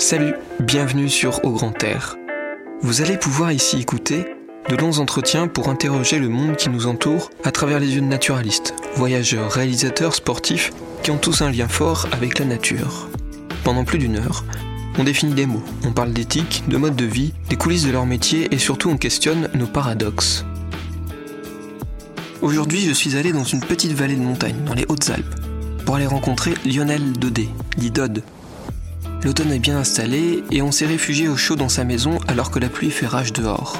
Salut, bienvenue sur Au Grand Air. Vous allez pouvoir ici écouter de longs entretiens pour interroger le monde qui nous entoure à travers les yeux de naturalistes, voyageurs, réalisateurs, sportifs qui ont tous un lien fort avec la nature. Pendant plus d'une heure, on définit des mots, on parle d'éthique, de mode de vie, des coulisses de leur métier et surtout on questionne nos paradoxes. Aujourd'hui, je suis allé dans une petite vallée de montagne, dans les Hautes-Alpes, pour aller rencontrer Lionel Dodé, dit Dodd. L'automne est bien installé et on s'est réfugié au chaud dans sa maison alors que la pluie fait rage dehors.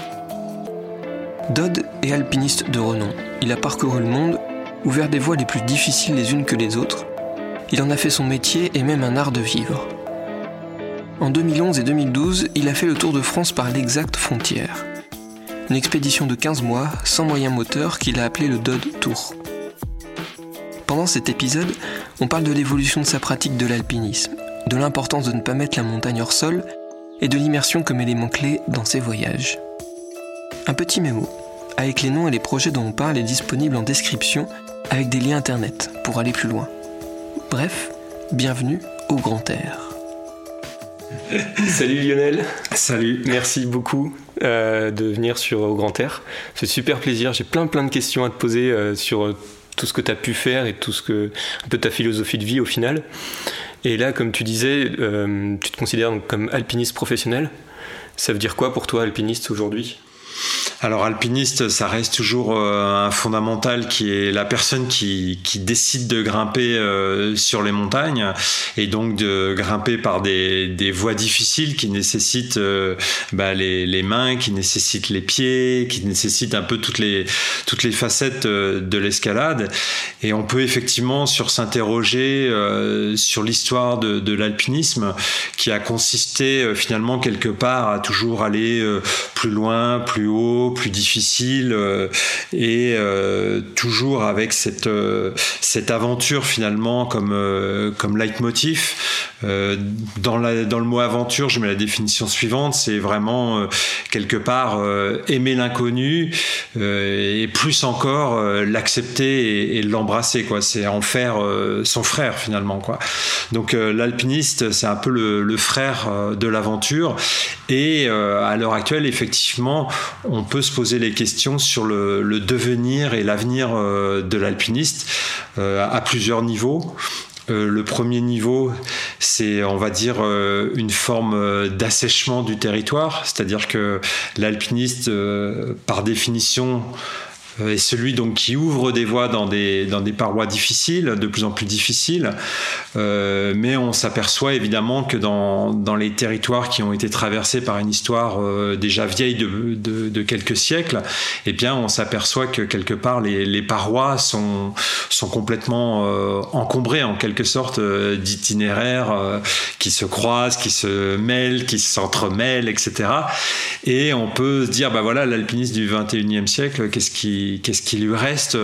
Dodd est alpiniste de renom. Il a parcouru le monde, ouvert des voies les plus difficiles les unes que les autres. Il en a fait son métier et même un art de vivre. En 2011 et 2012, il a fait le tour de France par l'exacte frontière. Une expédition de 15 mois, sans moyens moteurs, qu'il a appelé le Dodd Tour. Pendant cet épisode, on parle de l'évolution de sa pratique de l'alpinisme, de l'importance de ne pas mettre la montagne hors sol et de l'immersion comme élément clé dans ses voyages. Un petit mémo, avec les noms et les projets dont on parle, est disponible en description avec des liens internet pour aller plus loin. Bref, bienvenue au Grand Air. Salut Lionel. Salut. Merci beaucoup euh, de venir sur Au Grand Air. C'est super plaisir. J'ai plein plein de questions à te poser euh, sur tout ce que tu as pu faire et tout ce que un peu ta philosophie de vie au final. Et là, comme tu disais, euh, tu te considères comme alpiniste professionnel. Ça veut dire quoi pour toi, alpiniste aujourd'hui? Alors alpiniste, ça reste toujours euh, un fondamental qui est la personne qui, qui décide de grimper euh, sur les montagnes et donc de grimper par des, des voies difficiles qui nécessitent euh, bah, les, les, mains, qui nécessitent les pieds, qui nécessitent un peu toutes les, toutes les facettes de l'escalade. Et on peut effectivement sur s'interroger sur l'histoire de, de l'alpinisme qui a consisté finalement quelque part à toujours aller plus loin, plus plus difficile euh, et euh, toujours avec cette, euh, cette aventure finalement comme, comme leitmotiv. dans, la, dans le mot aventure, je mets la définition suivante, c'est vraiment quelque part aimer l'inconnu et plus encore l'accepter et, l'embrasser quoi. C'est en faire son frère finalement quoi. Donc l'alpiniste, c'est un peu le, le frère de l'aventure et à l'heure actuelle, effectivement, on peut se poser les questions sur le, devenir et l'avenir euh, de l'alpiniste euh, à plusieurs niveaux. Euh, le premier niveau, c'est, on va dire, une forme d'assèchement du territoire, c'est-à-dire que l'alpiniste, par définition, est celui donc qui ouvre des voies dans des, dans des parois difficiles, de plus en plus difficiles. Euh, mais on s'aperçoit évidemment que dans, dans, les territoires qui ont été traversés par une histoire euh, déjà vieille de, de, quelques siècles, eh bien on s'aperçoit que quelque part les, les, parois sont, sont complètement euh, encombrées en quelque sorte euh, d'itinéraires euh, qui se croisent, qui se mêlent, qui s'entremêlent, etc. Et on peut se dire, bah voilà, l'alpiniste du 21e siècle, qu'est-ce qui, qu'est-ce qui lui reste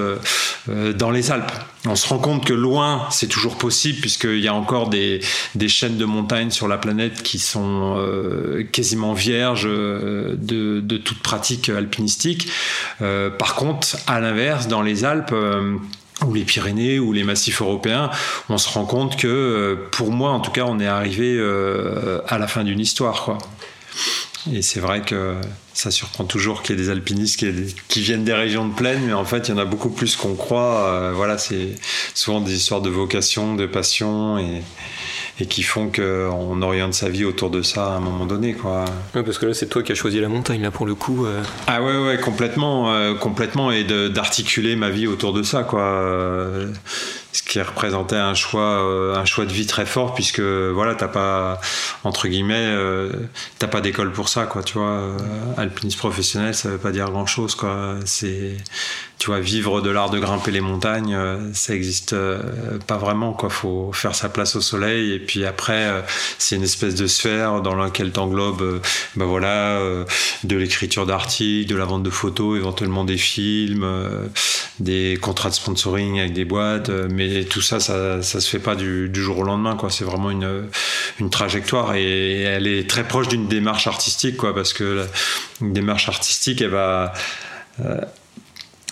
dans les Alpes on se rend compte que loin, c'est toujours possible, puisqu'il y a encore des, chaînes de montagnes sur la planète qui sont euh, quasiment vierges euh, de, toute pratique alpinistique. Euh, par contre, à l'inverse, dans les Alpes, ou les Pyrénées ou les massifs européens, on se rend compte que, pour moi en tout cas, on est arrivé à la fin d'une histoire. Et c'est vrai que ça surprend toujours qu'il y ait des alpinistes qui, viennent des régions de plaine, mais en fait, il y en a beaucoup plus qu'on croit. Euh, voilà, c'est souvent des histoires de vocation, de passion et, et qui font qu'on oriente sa vie autour de ça à un moment donné. Quoi. parce que là, c'est toi qui as choisi la montagne, là, pour le coup. Euh. Ah ouais, ouais, complètement, euh, complètement, et d'articuler ma vie autour de ça, quoi ce qui représentait un choix, euh, un choix de vie très fort puisque voilà, t'as pas entre guillemets, t'as pas d'école pour ça, quoi. Tu vois, alpiniste professionnel, ça veut pas dire grand chose, quoi. C'est tu vois, vivre de l'art de grimper les montagnes, euh, ça existe euh, pas vraiment. Quoi, faut faire sa place au soleil et puis après, euh, c'est une espèce de sphère dans laquelle t'englobes, ben voilà, de l'écriture d'articles, de la vente de photos, éventuellement des films, des contrats de sponsoring avec des boîtes, mais tout ça, ça, ça se fait pas du, jour au lendemain. Quoi, c'est vraiment une une trajectoire et elle est très proche d'une démarche artistique, quoi, parce que une démarche artistique, elle va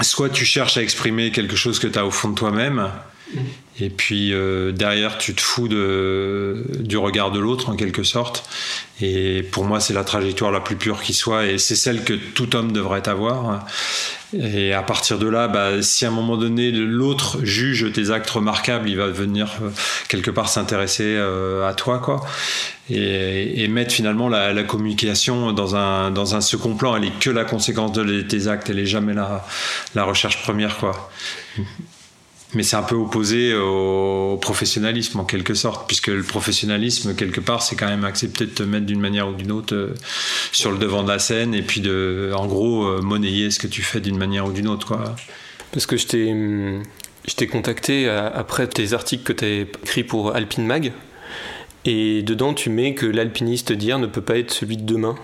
soit tu cherches à exprimer quelque chose que tu as au fond de toi-même, Et puis euh, derrière, tu te fous de, du regard de l'autre en quelque sorte. Et pour moi, c'est la trajectoire la plus pure qui soit, et c'est celle que tout homme devrait avoir. Et à partir de là, bah, si à un moment donné l'autre juge tes actes remarquables, il va venir euh, quelque part s'intéresser euh, à toi, quoi. Et, mettre finalement la, communication dans un, dans un second plan. Elle est que la conséquence de tes actes, elle est jamais la, la recherche première, quoi mais c'est un peu opposé au professionnalisme en quelque sorte, puisque le professionnalisme, quelque part, c'est quand même accepter de te mettre d'une manière ou d'une autre euh, sur le devant de la scène et puis de, en gros, euh, monnayer ce que tu fais d'une manière ou d'une autre. Parce que je t'ai, je t'ai contacté après tes articles que tu as écrits pour Alpine Mag, et dedans tu mets que l'alpiniste d'hier ne peut pas être celui de demain.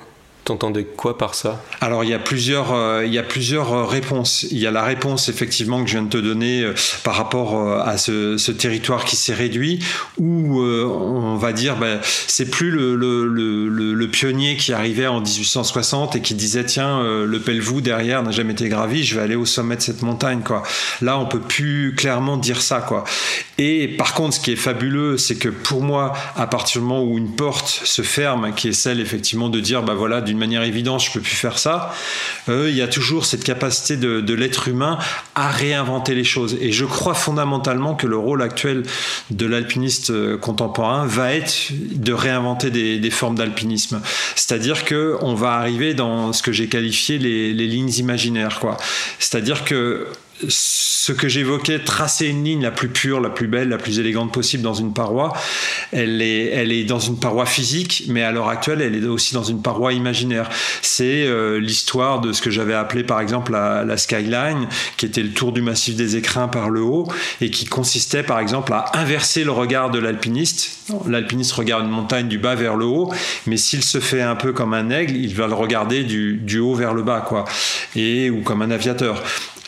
T'entendais quoi par ça? Alors il y a plusieurs, euh, il y a plusieurs euh, réponses. Il y a la réponse effectivement que je viens de te donner euh, par rapport à ce, territoire qui s'est réduit, où on va dire ben, c'est plus le, pionnier qui arrivait en 1860 et qui disait tiens le Pelvoux derrière n'a jamais été gravi, je vais aller au sommet de cette montagne quoi. Là on peut plus clairement dire ça quoi. Et par contre ce qui est fabuleux c'est que pour moi à partir du moment où une porte se ferme, qui est celle effectivement de dire bah voilà d'une manière évidente, je peux plus faire ça. Euh, il y a toujours cette capacité de, l'être humain à réinventer les choses. Et je crois fondamentalement que le rôle actuel de l'alpiniste euh, contemporain va être de réinventer des, formes d'alpinisme. C'est-à-dire que on va arriver dans ce que j'ai qualifié les, les lignes imaginaires, quoi. C'est-à-dire que ce que j'évoquais, tracer une ligne la plus pure, la plus belle, la plus élégante possible dans une paroi, elle est, dans une paroi physique, mais à l'heure actuelle, elle est aussi dans une paroi imaginaire. C'est euh, l'histoire de ce que j'avais appelé par exemple la, la, skyline, qui était le tour du massif des écrins par le haut, et qui consistait par exemple à inverser le regard de l'alpiniste. L'alpiniste regarde une montagne du bas vers le haut, mais s'il se fait un peu comme un aigle, il va le regarder du, du haut vers le bas, quoi, et ou comme un aviateur.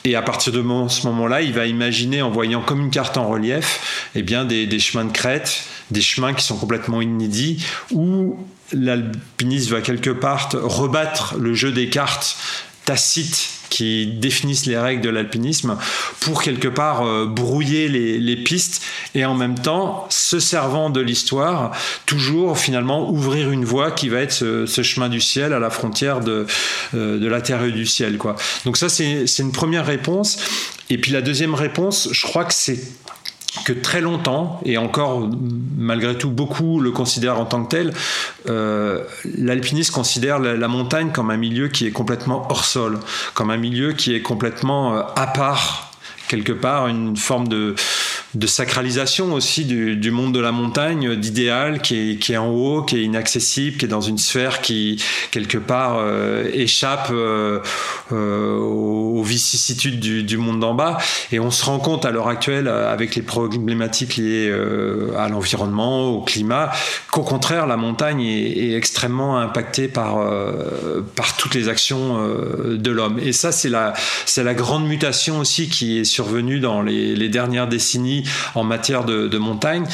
Et à partir de ce moment-là, il va imaginer, en voyant comme une carte en relief, eh bien des, des chemins de crête, des chemins qui sont complètement inédits, où l'alpiniste va quelque part rebattre le jeu des cartes tacites qui définissent les règles de l'alpinisme pour quelque part euh, brouiller les, pistes et en même temps, se servant de l'histoire, toujours finalement ouvrir une voie qui va être ce, chemin du ciel à la frontière de, euh, de la terre et du ciel. Quoi. Donc ça, c'est une première réponse. Et puis la deuxième réponse, je crois que c'est que très longtemps, et encore malgré tout beaucoup le considèrent en tant que tel, euh, l'alpiniste considère la, montagne comme un milieu qui est complètement hors sol, comme un milieu qui est complètement euh, à part quelque part, une forme de, de sacralisation aussi du, monde de la montagne, d'idéal qui est, qui est en haut, qui est inaccessible, qui est dans une sphère qui, quelque part, euh, échappe euh, euh, aux vicissitudes du, monde d'en bas. Et on se rend compte à l'heure actuelle, avec les problématiques liées à l'environnement, au climat, qu'au contraire, la montagne est, extrêmement impactée par, par toutes les actions de l'homme. Et ça, c'est la, la grande mutation aussi qui est survenue dans les dernières décennies en matière de, montagne,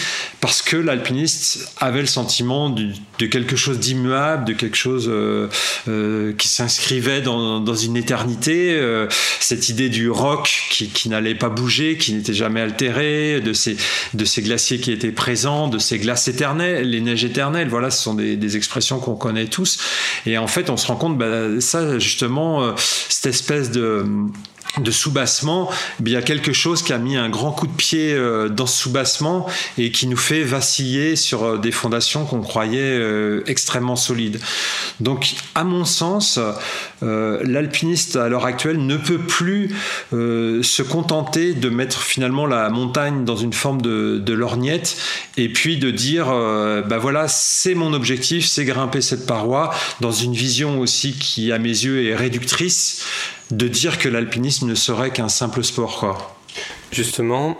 parce que l'alpiniste avait le sentiment de, quelque chose d'immuable, de quelque chose euh, euh, qui s'inscrivait dans, une éternité, euh, cette idée du roc qui, n'allait pas bouger, qui n'était jamais altéré, de ces, glaciers qui étaient présents, de ces glaces éternelles, les neiges éternelles, voilà, ce sont des, expressions qu'on connaît tous. Et en fait, on se rend compte, bah, ça justement, cette espèce de de soubassement, il y a quelque chose qui a mis un grand coup de pied euh, dans ce soubassement et qui nous fait vaciller sur euh, des fondations qu'on croyait euh, extrêmement solides. Donc, à mon sens, l'alpiniste à l'heure actuelle ne peut plus se contenter de mettre finalement la montagne dans une forme de, de lorgnette et puis de dire, ben voilà, c'est mon objectif, c'est grimper cette paroi dans une vision aussi qui, à mes yeux, est réductrice de dire que l'alpinisme ne serait qu'un simple sport. Quoi. Justement,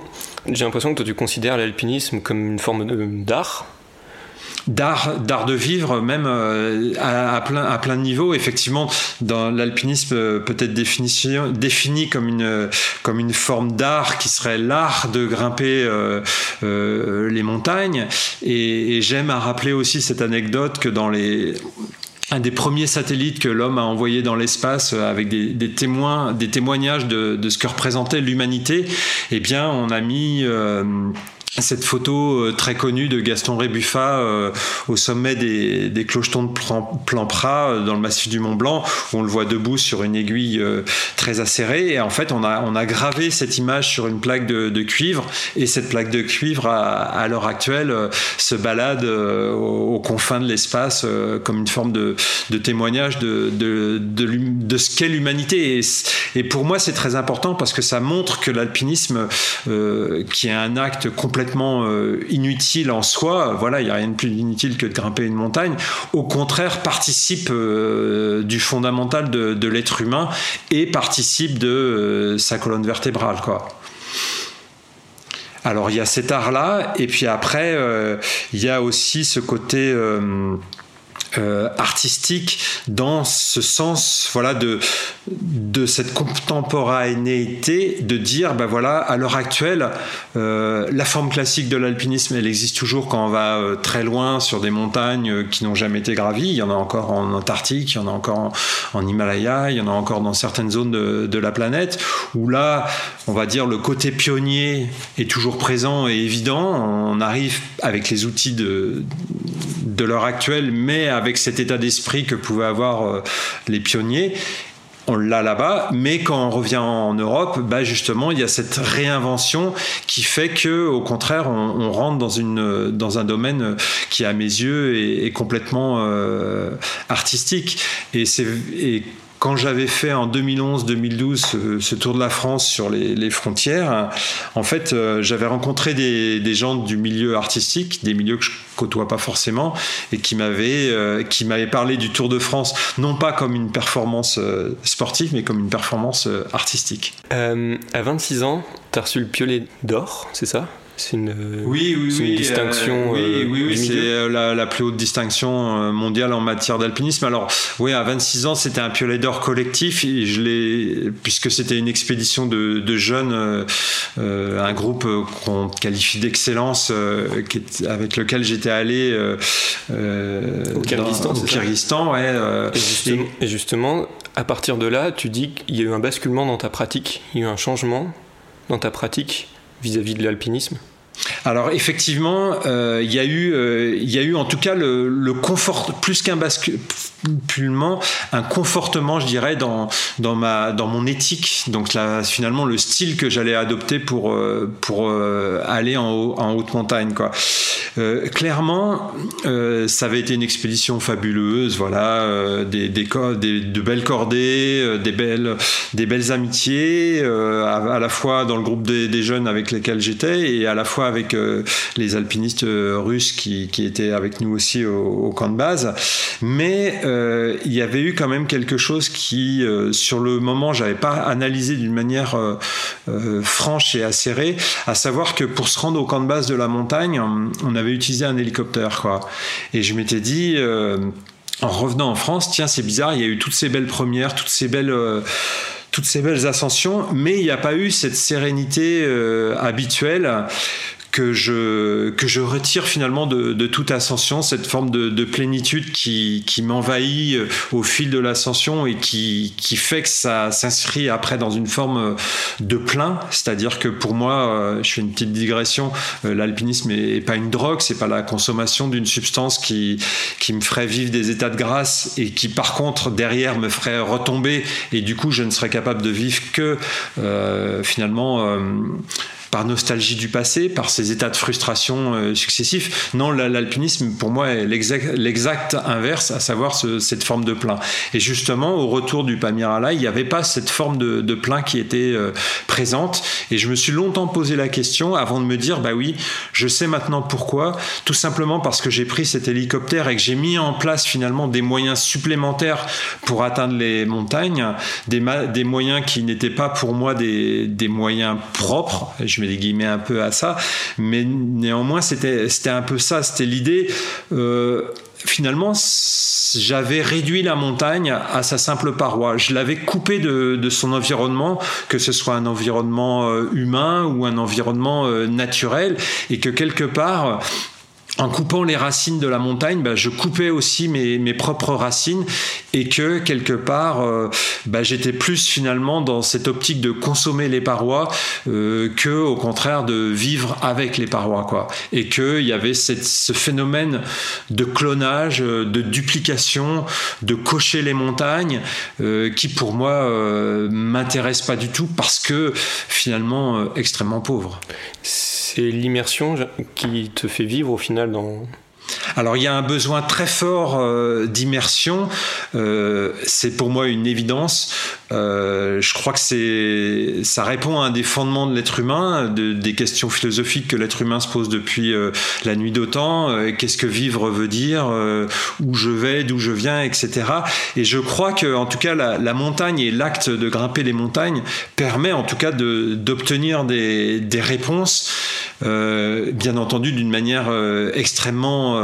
j'ai l'impression que toi tu considères l'alpinisme comme une forme d'art d'art d'art de vivre même euh, à, plein à plein de niveaux effectivement dans l'alpinisme euh, peut-être défini comme une comme une forme d'art qui serait l'art de grimper euh, les montagnes et, et j'aime à rappeler aussi cette anecdote que dans les un des premiers satellites que l'homme a envoyé dans l'espace avec des, témoins, des témoignages de, ce que représentait l'humanité, eh bien, on a mis cette photo euh, très connue de Gaston Rébuffat euh, au sommet des, des clochetons de Plampras euh, dans le massif du Mont Blanc où on le voit debout sur une aiguille très acérée. Et en fait on a, on a gravé cette image sur une plaque de, de cuivre. Et cette plaque de cuivre à, l'heure actuelle se balade aux, confins de l'espace comme une forme de, de témoignage de, de, de, ce qu'est l'humanité. Et, et, pour moi c'est très important parce que ça montre que l'alpinisme qui est un acte complètement euh, inutile en soi. Voilà, il n'y a rien de plus inutile que de grimper une montagne. Au contraire, participe euh, du fondamental de, l'être humain et participe de euh, sa colonne vertébrale, quoi. Alors il y a cet art-là, et puis après, il y a aussi ce côté euh, artistique dans ce sens voilà de de cette contemporanéité de dire ben voilà à l'heure actuelle euh, la forme classique de l'alpinisme elle existe toujours quand on va euh, très loin sur des montagnes qui n'ont jamais été gravies. Il y en a encore en Antarctique il y en a encore en, Himalaya il y en a encore dans certaines zones de, la planète où là on va dire le côté pionnier est toujours présent et évident. On arrive avec les outils de de l'heure actuelle mais avec cet état d'esprit que pouvaient avoir euh, les pionniers on l'a là-bas, mais quand on revient en Europe, bah justement, il y a cette réinvention qui fait que, au contraire, on, rentre dans une dans un domaine qui, à mes yeux, est, complètement euh, artistique. Et c'est quand j'avais fait en 2011-2012 ce, tour de la France sur les, frontières, en fait, euh, j'avais rencontré des, gens du milieu artistique, des milieux que je côtoie pas forcément, et qui m'avaient euh, qui m'avaient parlé du Tour de France, non pas comme une performance euh, sportive, mais comme une performance artistique. à 26 ans, tu as reçu le piolet d'or, c'est ça? C'est une, oui, oui, oui, distinction. oui, oui, oui c'est la, la, plus haute distinction mondiale en matière d'alpinisme. Alors, oui, à 26 ans, c'était un piolet d'or collectif. Et je l'ai, puisque c'était une expédition de, de jeunes, euh, un groupe qu'on qualifie d'excellence, euh, avec lequel j'étais allé euh, au Kyrgyzstan. Au Kyrgyzstan, ouais. Et justement, et justement, à partir de là, tu dis qu'il y a eu un basculement dans ta pratique, il y a eu un changement dans ta pratique vis-à-vis de l'alpinisme alors effectivement, euh, il y a eu, euh, y a eu en tout cas le, confort, plus qu'un basculement, un confortement, je dirais, dans dans ma dans mon éthique. Donc là, finalement, le style que j'allais adopter pour euh, pour aller en, en haute montagne, quoi. clairement, ça avait été une expédition fabuleuse, voilà, des, des, des, de belles cordées, des belles des belles amitiés, à, la fois dans le groupe des, des jeunes avec lesquels j'étais et à la fois avec euh, les alpinistes euh, russes qui, étaient avec nous aussi au, camp de base. Mais euh, il y avait eu quand même quelque chose qui, sur le moment, j'avais pas analysé d'une manière franche et acérée, à savoir que pour se rendre au camp de base de la montagne, on avait utilisé un hélicoptère, quoi. Et je m'étais dit en revenant en France, tiens, c'est bizarre, il y a eu toutes ces belles premières, toutes ces belles toutes ces belles ascensions, mais il n'y a pas eu cette sérénité habituelle que je, que je retire finalement de, de toute ascension, cette forme de, de plénitude qui, qui m'envahit euh, au fil de l'ascension et qui, qui fait que ça s'inscrit après dans une forme euh, de plein. C'est-à-dire que pour moi, euh, je fais une petite digression, l'alpinisme n'est pas une drogue, c'est pas la consommation d'une substance qui, qui me ferait vivre des états de grâce et qui par contre derrière me ferait retomber et du coup je ne serais capable de vivre que finalement par nostalgie du passé, par ces états de frustration euh, successifs. Non, l'alpinisme, pour moi, est l'exact inverse, à savoir cette forme de plein. Et justement, au retour du Pamirala, il n'y avait pas cette forme de, plein qui était euh, présente. Et je me suis longtemps posé la question avant de me dire, bah oui, je sais maintenant pourquoi. Tout simplement parce que j'ai pris cet hélicoptère et que j'ai mis en place finalement des moyens supplémentaires pour atteindre les montagnes, des, moyens qui n'étaient pas pour moi des, moyens propres. Je guillemets un peu à ça, mais néanmoins c'était c'était un peu ça, c'était l'idée. Euh, finalement, j'avais réduit la montagne à sa simple paroi. Je l'avais coupé de, de, son environnement, que ce soit un environnement euh, humain ou un environnement euh, naturel, et que quelque part, en coupant les racines de la montagne, bah, je coupais aussi mes, mes, propres racines et que quelque part, euh, bah, j'étais plus finalement dans cette optique de consommer les parois euh, que au contraire de vivre avec les parois, quoi. Et qu'il y avait cette, ce phénomène de clonage, euh, de duplication, de cocher les montagnes, euh, qui pour moi euh, m'intéresse pas du tout parce que finalement extrêmement pauvre. C'est l'immersion qui te fait vivre au final dans, alors il y a un besoin très fort euh, d'immersion, euh, c'est pour moi une évidence. Euh, je crois que c'est, ça répond à un des fondements de l'être humain, de, des questions philosophiques que l'être humain se pose depuis euh, la nuit d'autant. Qu'est-ce que vivre veut dire Où je vais, d'où je viens, etc. Et je crois que, en tout cas, la, montagne et l'acte de grimper les montagnes permet, en tout cas, d'obtenir des, des réponses, bien entendu, d'une manière extrêmement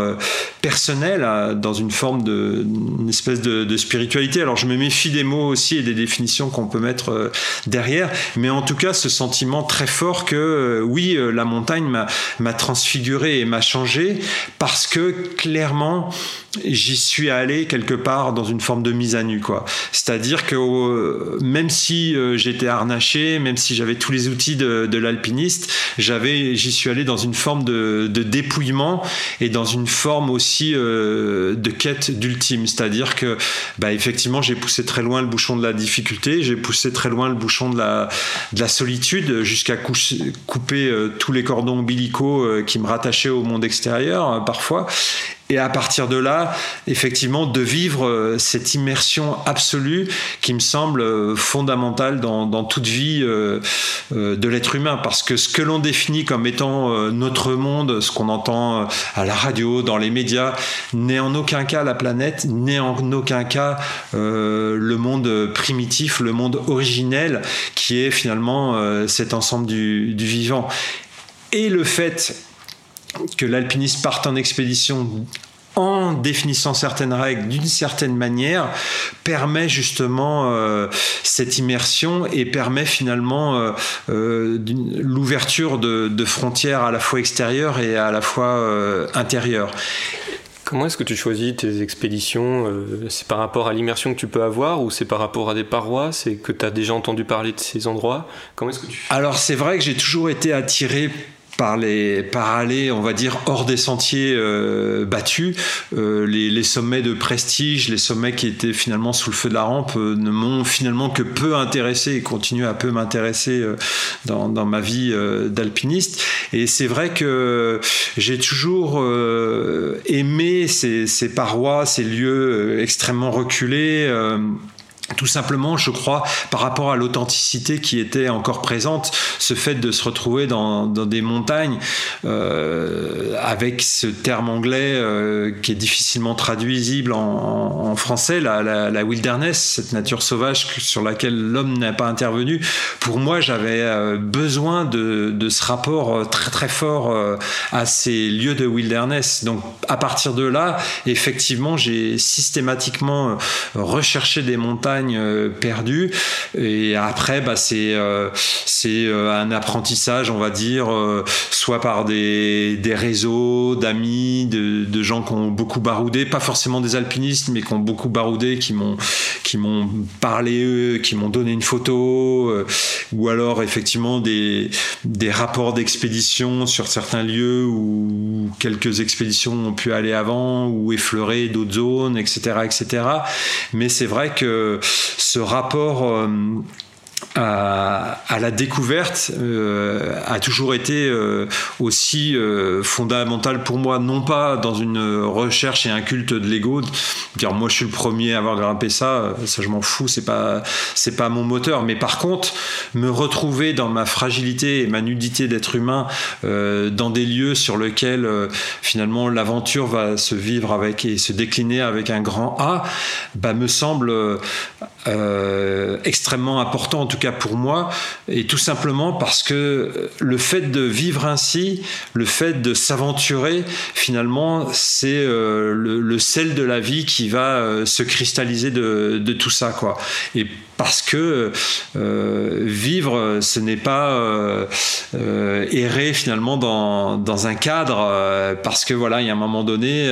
personnelle, dans une forme de, une espèce de, de spiritualité. Alors je me méfie des mots aussi et des définitions définition qu'on peut mettre euh, derrière, mais en tout cas ce sentiment très fort que euh, oui, euh, la montagne m'a transfiguré et m'a changé parce que clairement j'y suis allé quelque part dans une forme de mise à nu quoi. C'est-à-dire que même si j'étais harnaché, même si j'avais tous les outils de, l'alpiniste, j'avais j'y suis allé dans une forme de, dépouillement et dans une forme aussi de quête d'ultime. C'est-à-dire que bah, effectivement j'ai poussé très loin le bouchon de la difficulté j'ai poussé très loin le bouchon de la, de la solitude jusqu'à couper euh, tous les cordons ombilicaux euh, qui me rattachaient au monde extérieur euh, parfois. Et à partir de là, effectivement, de vivre cette immersion absolue qui me semble fondamentale dans, toute vie de l'être humain. Parce que ce que l'on définit comme étant notre monde, ce qu'on entend à la radio, dans les médias, n'est en aucun cas la planète, n'est en aucun cas le monde primitif, le monde originel, qui est finalement cet ensemble du vivant. Et le fait que l'alpiniste parte en expédition en définissant certaines règles d'une certaine manière, permet justement euh, cette immersion et permet finalement euh, euh, l'ouverture de, de, frontières à la fois extérieures et à la fois intérieures. Comment est-ce que tu choisis tes expéditions C'est par rapport à l'immersion que tu peux avoir ou c'est par rapport à des parois C'est que tu as déjà entendu parler de ces endroits? Comment est-ce que tu Alors c'est vrai que j'ai toujours été attiré par les par aller on va dire hors des sentiers euh, battus euh, les, les, sommets de prestige les sommets qui étaient finalement sous le feu de la rampe euh, ne m'ont finalement que peu intéressé et continuent à peu m'intéresser euh, dans, dans, ma vie euh, d'alpiniste. Et c'est vrai que j'ai toujours aimé ces, ces, parois ces lieux extrêmement reculés tout simplement, je crois, par rapport à l'authenticité qui était encore présente, ce fait de se retrouver dans, des montagnes euh, avec ce terme anglais euh, qui est difficilement traduisible en, français, la, wilderness, cette nature sauvage sur laquelle l'homme n'a pas intervenu. Pour moi, j'avais euh, besoin de, de, ce rapport très très fort à ces lieux de wilderness. Donc, à partir de là, effectivement, j'ai systématiquement recherché des montagnes euh, perdu et après bah, c'est euh, c'est euh, un apprentissage on va dire soit par des, des réseaux d'amis de, de, gens qui ont beaucoup baroudé pas forcément des alpinistes mais qui ont beaucoup baroudé qui m'ont qui m'ont parlé qui m'ont donné une photo ou alors effectivement des, des rapports d'expédition sur certains lieux où quelques expéditions ont pu aller avant ou effleurer d'autres zones etc etc mais c'est vrai que ce rapport euh, à, la découverte euh, a toujours été euh, aussi euh, fondamental pour moi, non pas dans une recherche et un culte de l'ego, dire moi je suis le premier à avoir grimpé ça, ça je m'en fous, c'est pas c'est pas mon moteur, mais par contre me retrouver dans ma fragilité et ma nudité d'être humain euh, dans des lieux sur lesquels finalement l'aventure va se vivre avec et se décliner avec un grand A, bah me semble extrêmement important tout cas pour moi, et tout simplement parce que le fait de vivre ainsi, le fait de s'aventurer, finalement, c'est euh, le, sel de la vie qui va euh, se cristalliser de, tout ça, quoi. Et parce que euh, vivre, ce n'est pas euh, euh, errer finalement dans, un cadre, parce que voilà, il y a un moment donné,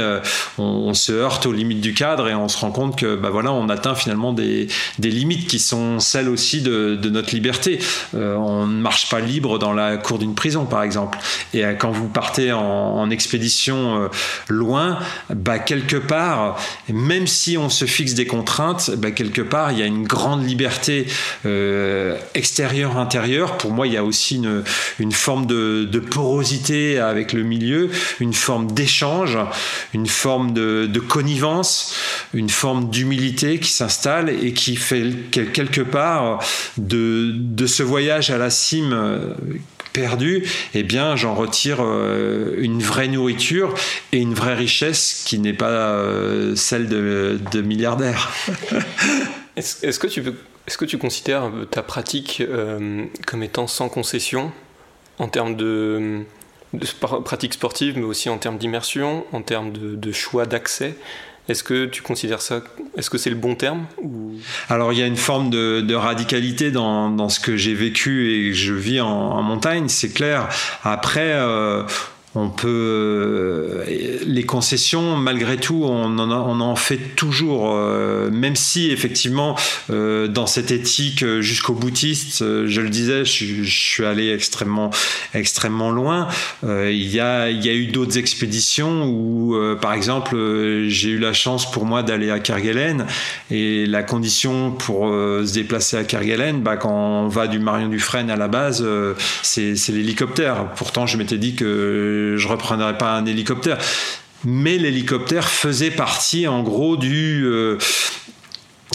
on, se heurte aux limites du cadre et on se rend compte que bah voilà, on atteint finalement des limites qui sont celles aussi de, de notre liberté. on ne marche pas libre dans la cour d'une prison, par exemple. Et quand vous partez en, expédition loin, bah quelque part, même si on se fixe des contraintes, bah quelque part, il y a une grande liberté euh, extérieure, intérieure. Pour moi, il y a aussi une, forme de, porosité avec le milieu, une forme d'échange, une forme de, connivence, une forme d'humilité qui s'installe et qui fait quelque part de, de ce voyage à la cime perdu, eh bien, j'en retire euh, une vraie nourriture et une vraie richesse qui n'est pas euh, celle de, de milliardaires. Est-ce que, tu est que tu considères ta pratique euh, comme étant sans concession en termes de, pratique sportive, mais aussi en termes d'immersion, en termes de choix d'accès? Est-ce que tu considères ça Est-ce que c'est le bon terme ou... Alors il y a une forme de, radicalité dans, ce que j'ai vécu et que je vis en, en montagne, c'est clair. Après, euh, on peut euh, les concessions malgré tout on en, fait toujours euh, même si effectivement euh, dans cette éthique jusqu'au boutiste je le disais je, suis allé extrêmement extrêmement loin. Il y a il y a eu d'autres expéditions où par exemple j'ai eu la chance pour moi d'aller à Kerguelen. Et la condition pour se déplacer à Kerguelen bah, quand on va du Marion Dufresne à la base c'est l'hélicoptère. Pourtant je m'étais dit que je reprendrai pas un hélicoptère. Mais l'hélicoptère faisait partie en gros du euh,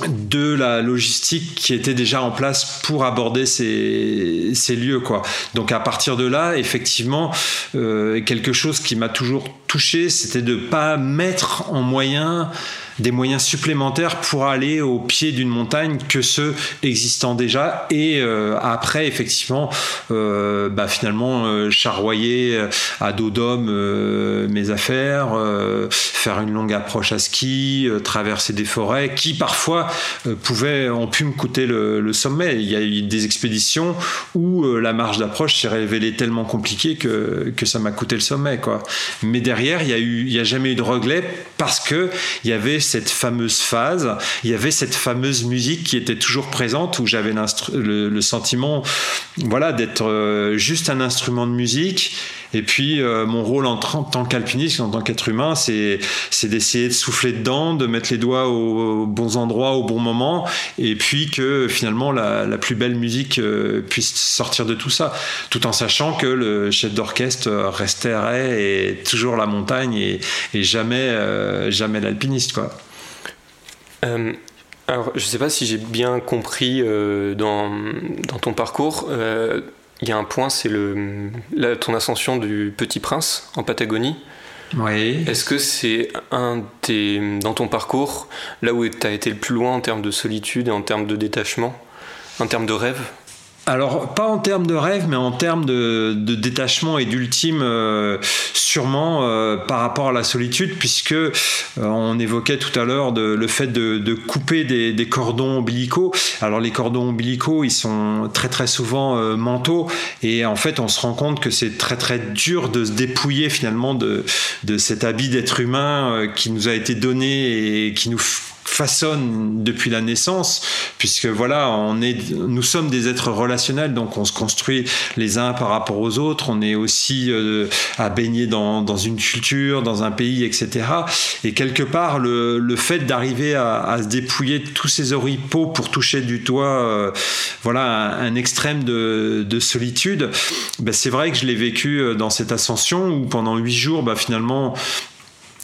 de la logistique qui était déjà en place pour aborder ces, ces lieux quoi. Donc à partir de là, effectivement, euh, quelque chose qui m'a toujours touché, c'était de pas mettre en moyen des moyens supplémentaires pour aller au pied d'une montagne que ceux existant déjà et euh, après effectivement euh, bah, finalement euh, charroyer à dos d'homme mes affaires faire une longue approche à ski traverser des forêts qui parfois pouvaient ont pu me coûter le, le, sommet. Il y a eu des expéditions où la marge d'approche s'est révélée tellement compliquée que, que ça m'a coûté le sommet quoi. Mais derrière il y a eu il y a jamais eu de regret parce que il y avait cette fameuse phase, il y avait cette fameuse musique qui était toujours présente où j'avais le, le, sentiment voilà, d'être euh, juste un instrument de musique. Et puis, euh, mon rôle en tant qu'alpiniste, en tant qu'être humain, c'est d'essayer de souffler dedans, de mettre les doigts aux, bons endroits au bon moment, et puis que finalement la, plus belle musique euh, puisse sortir de tout ça, tout en sachant que le chef d'orchestre resterait et toujours la montagne et, jamais, jamais l'alpiniste, quoi. Euh, alors, je ne sais pas si j'ai bien compris euh, dans, ton parcours. Il y a un point, c'est ton ascension du Petit Prince en Patagonie. Oui. Est-ce que c'est un des, dans ton parcours, là où tu as été le plus loin en termes de solitude et en termes de détachement, en termes de rêve? Alors, pas en termes de rêve, mais en termes de, de détachement et d'ultime, euh, sûrement euh, par rapport à la solitude, puisque euh, on évoquait tout à l'heure le fait de, de couper des, des, cordons ombilicaux. Alors, les cordons ombilicaux, ils sont très très souvent euh, mentaux, et en fait, on se rend compte que c'est très très dur de se dépouiller finalement de, de cet habit d'être humain euh, qui nous a été donné et qui nous façonne depuis la naissance, puisque voilà, on est, nous sommes des êtres relationnels, donc on se construit les uns par rapport aux autres, on est aussi euh, à baigner dans, une culture, dans un pays, etc. Et quelque part, le, fait d'arriver à, se dépouiller de tous ces oripeaux pour toucher du doigt, euh, voilà, un, extrême de, de solitude, ben c'est vrai que je l'ai vécu euh, dans cette ascension où pendant huit jours, ben finalement,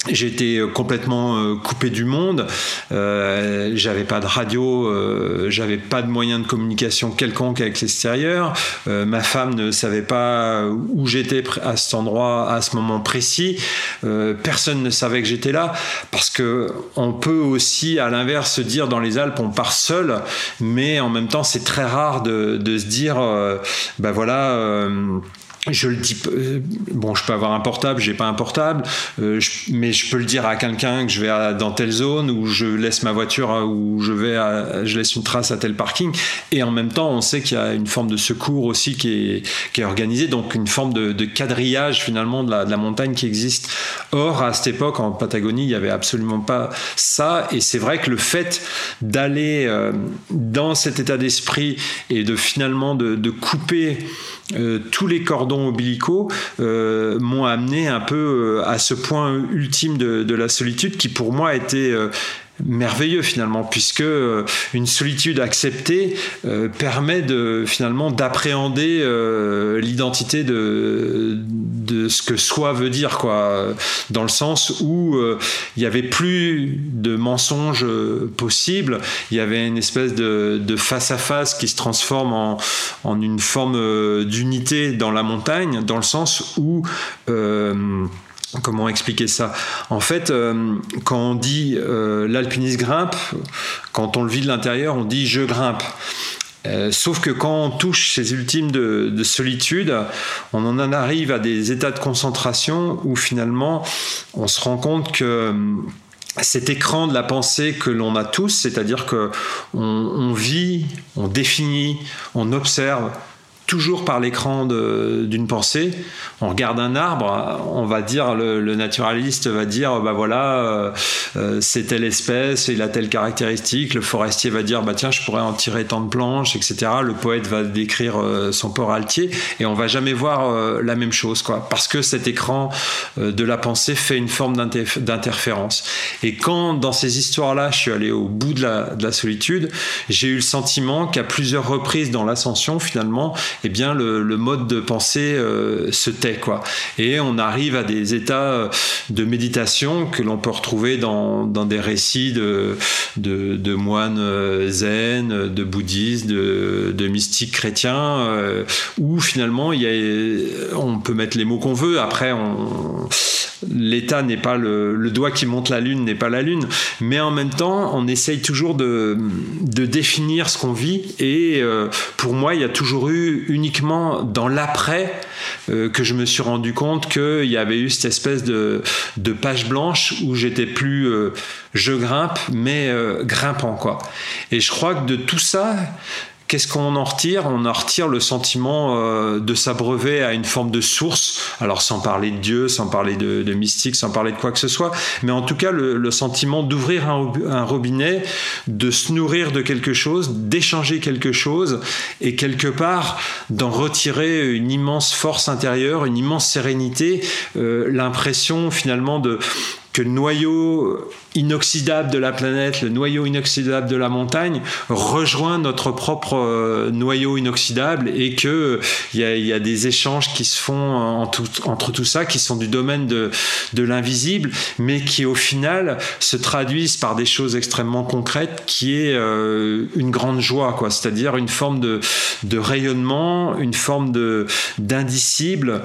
été euh, complètement euh, coupé du monde. Euh, j'avais pas de radio, euh, j'avais pas de moyen de communication quelconque avec l'extérieur. Euh, ma femme ne savait pas où j'étais à cet endroit, à ce moment précis. personne ne savait que j'étais là, parce que on peut aussi, à l'inverse, se dire dans les Alpes, on part seul, mais en même temps, c'est très rare de, de se dire, ben voilà je le dis euh, bon je peux avoir un portable j'ai pas un portable euh, mais je peux le dire à quelqu'un que je vais dans telle zone ou je laisse ma voiture ou je vais je laisse une trace à tel parking. Et en même temps on sait qu'il y a une forme de secours aussi qui est, organisée donc une forme de, quadrillage finalement de la, de montagne qui existe. Or à cette époque en Patagonie il y avait absolument pas ça. Et c'est vrai que le fait d'aller euh, dans cet état d'esprit et de finalement de, de couper tous les cordons ombilicaux euh, m'ont amené un peu euh, à ce point ultime de, de, la solitude qui pour moi était merveilleux finalement, puisque euh, une solitude acceptée euh, permet de finalement d'appréhender euh, l'identité de, ce que soi veut dire, quoi, dans le sens où il n'y avait plus de mensonges possibles, il y avait une espèce de, de, face à face qui se transforme en, en une forme d'unité dans la montagne, dans le sens où Comment expliquer ça? En fait, euh, quand on dit euh, l'alpiniste grimpe, quand on le vit de l'intérieur, on dit je grimpe. Euh, sauf que quand on touche ces ultimes de, solitude, on en arrive à des états de concentration où finalement on se rend compte que cet écran de la pensée que l'on a tous, c'est-à-dire que on vit, on définit, on observe, toujours par l'écran d'une pensée. On regarde un arbre, on va dire, le, naturaliste va dire, bah voilà, euh, euh, c'est telle espèce, il a telle caractéristique. Le forestier va dire, bah tiens, je pourrais en tirer tant de planches, etc. Le poète va décrire euh, son port altier, et on va jamais voir la même chose, quoi, parce que cet écran de la pensée fait une forme d'interférence. Et quand dans ces histoires-là, je suis allé au bout de la solitude, j'ai eu le sentiment qu'à plusieurs reprises dans l'ascension, finalement, eh bien le, mode de pensée euh, se tait quoi. Et on arrive à des états euh, de méditation que l'on peut retrouver dans, des récits de, de, moines euh, zen, de bouddhistes, de, de mystiques chrétiens, où finalement il y a, on peut mettre les mots qu'on veut. Après, on l'état n'est pas le, doigt qui monte la lune n'est pas la lune, mais en même temps, on essaye toujours de, définir ce qu'on vit. Et euh, pour moi, il y a toujours eu uniquement dans l'après euh, que je me suis rendu compte qu'il y avait eu cette espèce de, page blanche où j'étais plus euh, je grimpe, mais grimpant quoi. Et je crois que de tout ça, Qu'est-ce qu'on en retire? On en retire le sentiment euh, de s'abreuver à une forme de source, alors sans parler de Dieu, sans parler de, mystique, sans parler de quoi que ce soit, mais en tout cas le, sentiment d'ouvrir un, robinet, de se nourrir de quelque chose, d'échanger quelque chose, et quelque part d'en retirer une immense force intérieure, une immense sérénité, euh, l'impression finalement de que le noyau inoxydable de la planète, le noyau inoxydable de la montagne, rejoint notre propre euh, noyau inoxydable et que il y, a, des échanges qui se font entre tout ça, qui sont du domaine de, l'invisible, mais qui au final se traduisent par des choses extrêmement concrètes, qui est euh, une grande joie, quoi. C'est-à-dire une forme de, de rayonnement, une forme de d'indicible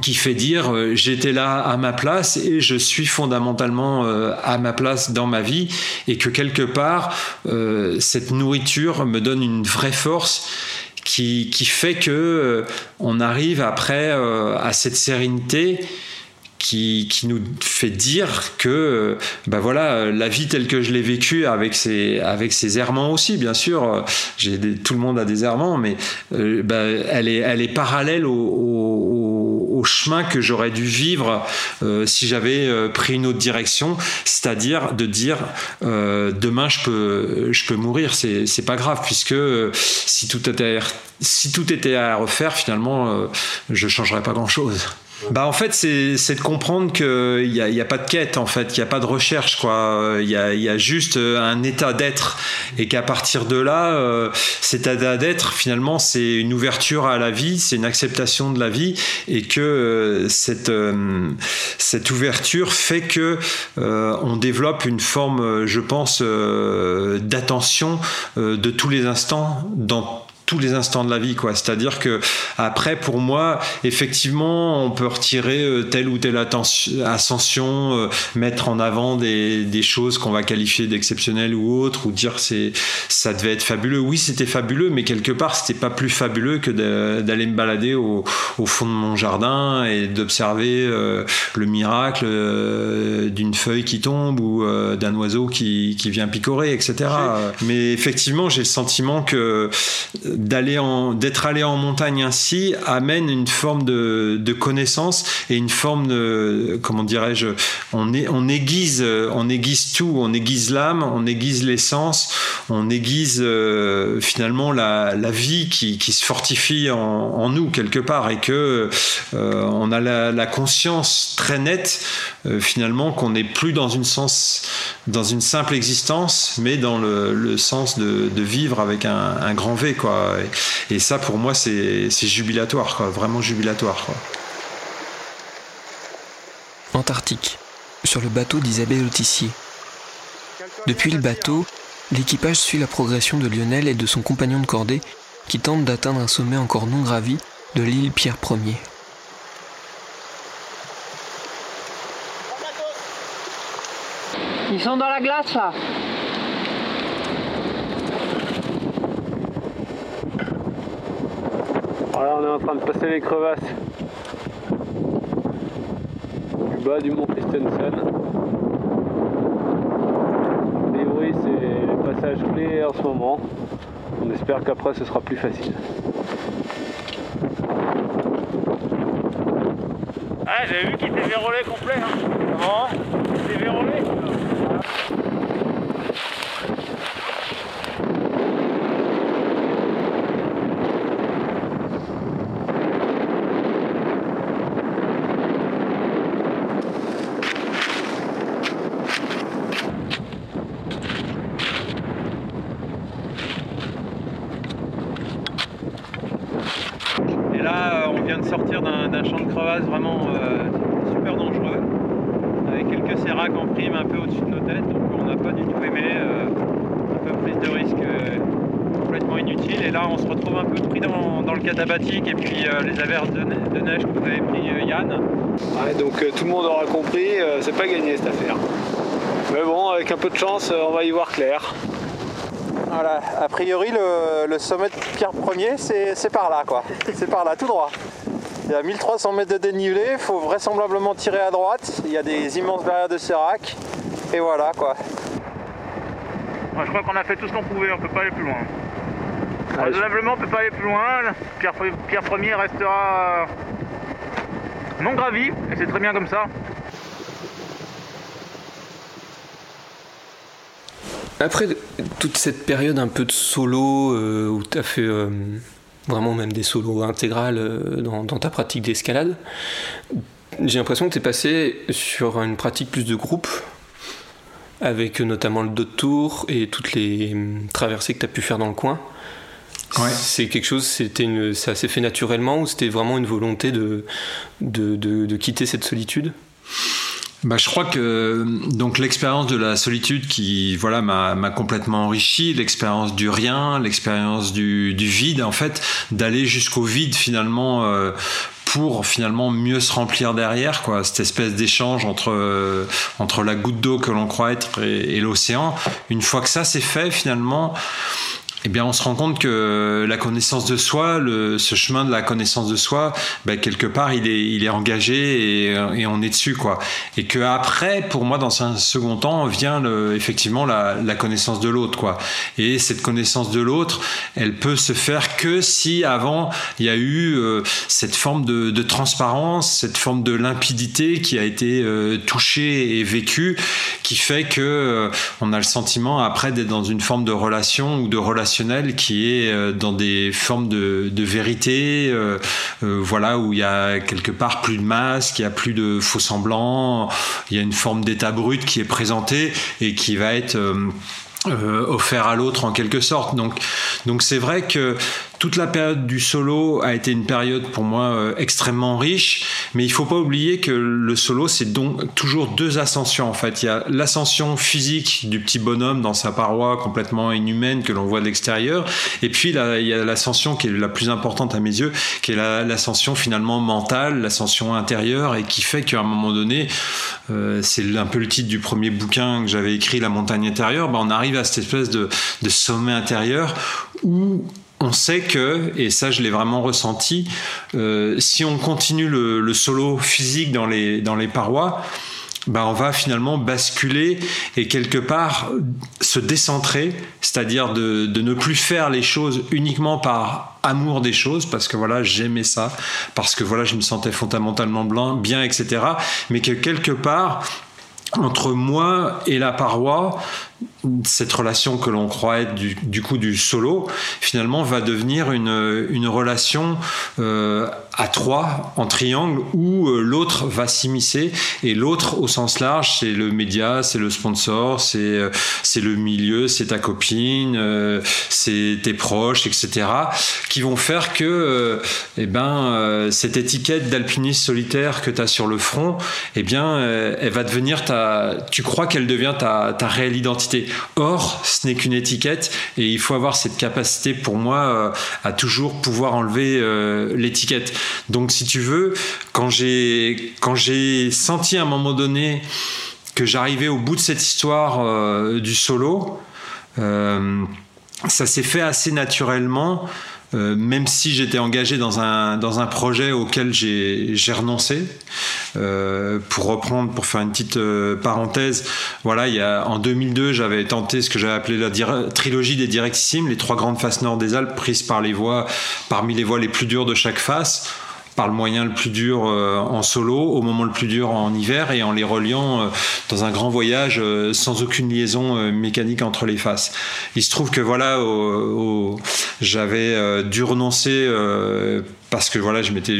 qui fait dire euh, j'étais là à ma place et je suis fondamentalement euh, à ma place dans ma vie et que quelque part euh, cette nourriture me donne une vraie force qui, qui fait que on arrive après à cette sérénité qui, qui, nous fait dire que ben voilà la vie telle que je l'ai vécue avec ses avec ses errements aussi bien sûr. Tout le monde a des errements mais ben, elle est elle est parallèle au chemin que j'aurais dû vivre euh, si j'avais euh, pris une autre direction c'est-à-dire de dire euh, demain je peux je peux mourir. C'est c'est pas grave puisque si tout était si tout était à refaire finalement je changerais pas grand chose bah en fait c'est de comprendre qu'il n'y a, y a pas de quête en fait, il n'y a pas de recherche quoi, il y a, y a juste euh, un état d'être. Et qu'à partir de là, euh, cet état d'être finalement c'est une ouverture à la vie, c'est une acceptation de la vie. Et que euh, cette, cette ouverture fait que on développe une forme, je pense, d'attention de tous les instants dans tous les instants de la vie, quoi. C'est-à-dire que après, pour moi, effectivement, on peut retirer euh, telle ou telle ascension, euh, mettre en avant des, des choses qu'on va qualifier d'exceptionnelles ou autres, ou dire c'est ça devait être fabuleux. Oui, c'était fabuleux, mais quelque part, c'était pas plus fabuleux que d'aller me balader au, au, fond de mon jardin et d'observer euh, le miracle d'une feuille qui tombe ou d'un oiseau qui, qui vient picorer, etc. Mais effectivement, j'ai le sentiment que d'aller en, d'être allé en montagne ainsi amène une forme de, connaissance et une forme de, comment dirais-je, on, est, on aiguise, tout, on aiguise l'âme, on aiguise l'essence, on aiguise euh, finalement la, vie qui, se fortifie en, nous quelque part et que euh, on a la, conscience très nette euh, finalement qu'on n'est plus dans une simple existence, mais dans le, sens de, de, vivre avec un, un grand V quoi. Et, ça, pour moi, c'est jubilatoire, vraiment jubilatoire. Antarctique, sur le bateau d'Isabelle Autissier. Depuis le bateau, l'équipage suit la progression de Lionel et de son compagnon de cordée qui tentent d'atteindre un sommet encore non gravi de l'île Pierre Ier. Ils sont dans la glace là Voilà, on est en train de passer les crevasses du bas du mont Christensen. A c'est le passage clé en ce moment. On espère qu'après, ce sera plus facile. Ah, j'ai vu qu'il s'est vérolé complet. Hein et puis euh, les averses de, neige que vous avez pris euh, Yann. donc euh, tout le monde aura compris, c'est pas gagné cette affaire. Mais bon, avec un peu de chance, on Voilà, a priori le, sommet de Pierre Ier c'est par là quoi. C'est par là, tout droit. Il y a 1300 mètres de dénivelé, il faut vraisemblablement tirer à droite. Il y a des immenses barrières de sérac. Et voilà quoi. Je crois qu'on a fait tout ce qu'on pouvait, on peut pas aller plus loin. Raisonnablement, on peut pas aller plus loin. Pierre, Pierre Ier restera non gravi, et c'est très bien comme ça. Après toute cette période un peu de solo, euh, où tu as fait euh, vraiment même des solos intégrales euh, dans, ta pratique d'escalade, j'ai l'impression que tu es passé sur une pratique plus de groupe, avec notamment le dos de tour et toutes les traversées que tu as pu faire dans le coin. C'est quelque chose, c'était une, ça s'est fait naturellement ou c'était vraiment une volonté de, de, de, quitter cette solitude? Bah, je crois que donc l'expérience de la solitude qui voilà m'a complètement enrichi, l'expérience du rien, l'expérience du, du, vide en fait, d'aller jusqu'au vide finalement euh, pour finalement mieux se remplir derrière quoi. Cette espèce d'échange entre euh, entre la goutte d'eau que l'on croit être et, et l'océan. Une fois que ça c'est fait finalement eh bien, on se rend compte que la connaissance de soi, ce chemin de la connaissance de soi, ben, quelque part, il est, engagé et, et, on est dessus, quoi. Et que après, pour moi, dans un second temps, vient effectivement la, connaissance de l'autre, quoi. Et cette connaissance de l'autre, elle peut se faire que si avant il y a eu euh, cette forme de, transparence, cette forme de limpidité qui a été euh, touchée et vécue, qui fait que euh, on a le sentiment après d'être dans une forme de relation ou de relation qui est euh, dans des formes de, vérité, euh, euh, voilà, où il y a quelque part plus de masque, il y a plus de faux semblants, il y a une forme d'état brut qui est présenté et qui va être offert à l'autre en quelque sorte. Donc, donc c'est vrai que toute la période du solo a été une période pour moi euh, extrêmement riche, mais il faut pas oublier que le solo c'est donc toujours deux ascensions en fait. Il y a l'ascension physique du petit bonhomme dans sa paroi complètement inhumaine que l'on voit de l'extérieur, et puis là, il y a l'ascension qui est la plus importante à mes yeux, qui est l'ascension finalement mentale, l'ascension intérieure, et qui fait qu'à un moment donné, euh, c'est un peu le titre du premier bouquin que j'avais écrit, La montagne intérieure, ben on arrive à cette espèce de, de sommet intérieur où on sait que, et ça je l'ai vraiment ressenti, euh, si on continue le, solo physique dans les, dans les parois, bah on va finalement basculer et quelque part se décentrer, c'est-à-dire de, de, ne plus faire les choses uniquement par amour des choses, parce que voilà, j'aimais ça, parce que voilà, je me sentais fondamentalement bien, etc. Mais que quelque part, entre moi et la paroi, cette relation que l'on croit être du, coup du solo, finalement va devenir une, une relation euh, à trois, en triangle, où euh, l'autre va s'immiscer, et l'autre au sens large, c'est le média, c'est le sponsor, c'est euh, c'est le milieu, c'est ta copine, c'est tes proches, etc., qui vont faire que eh ben, cette étiquette d'alpiniste solitaire que tu as sur le front, eh bien, elle va devenir ta... Tu crois qu'elle devient ta, ta réelle identité Or, ce n'est qu'une étiquette et il faut avoir cette capacité pour moi euh, à toujours pouvoir enlever euh, l'étiquette. Donc, si tu veux, quand j'ai senti à un moment donné que j'arrivais au bout de cette histoire euh, du solo, ça s'est fait assez naturellement. Euh, même si j'étais engagé dans un, dans un projet auquel j'ai renoncé. Euh, pour reprendre, pour faire une petite euh, parenthèse, voilà, il y a, en 2002, j'avais tenté ce que j'avais appelé la trilogie des directissimes, les trois grandes faces nord des Alpes prises par les voies, parmi les voies les plus dures de chaque face par le moyen le plus dur euh, en solo, au moment le plus dur en hiver et en les reliant euh, dans un grand voyage euh, sans aucune liaison mécanique entre les faces. Il se trouve que voilà, j'avais dû renoncer parce que voilà, je m'étais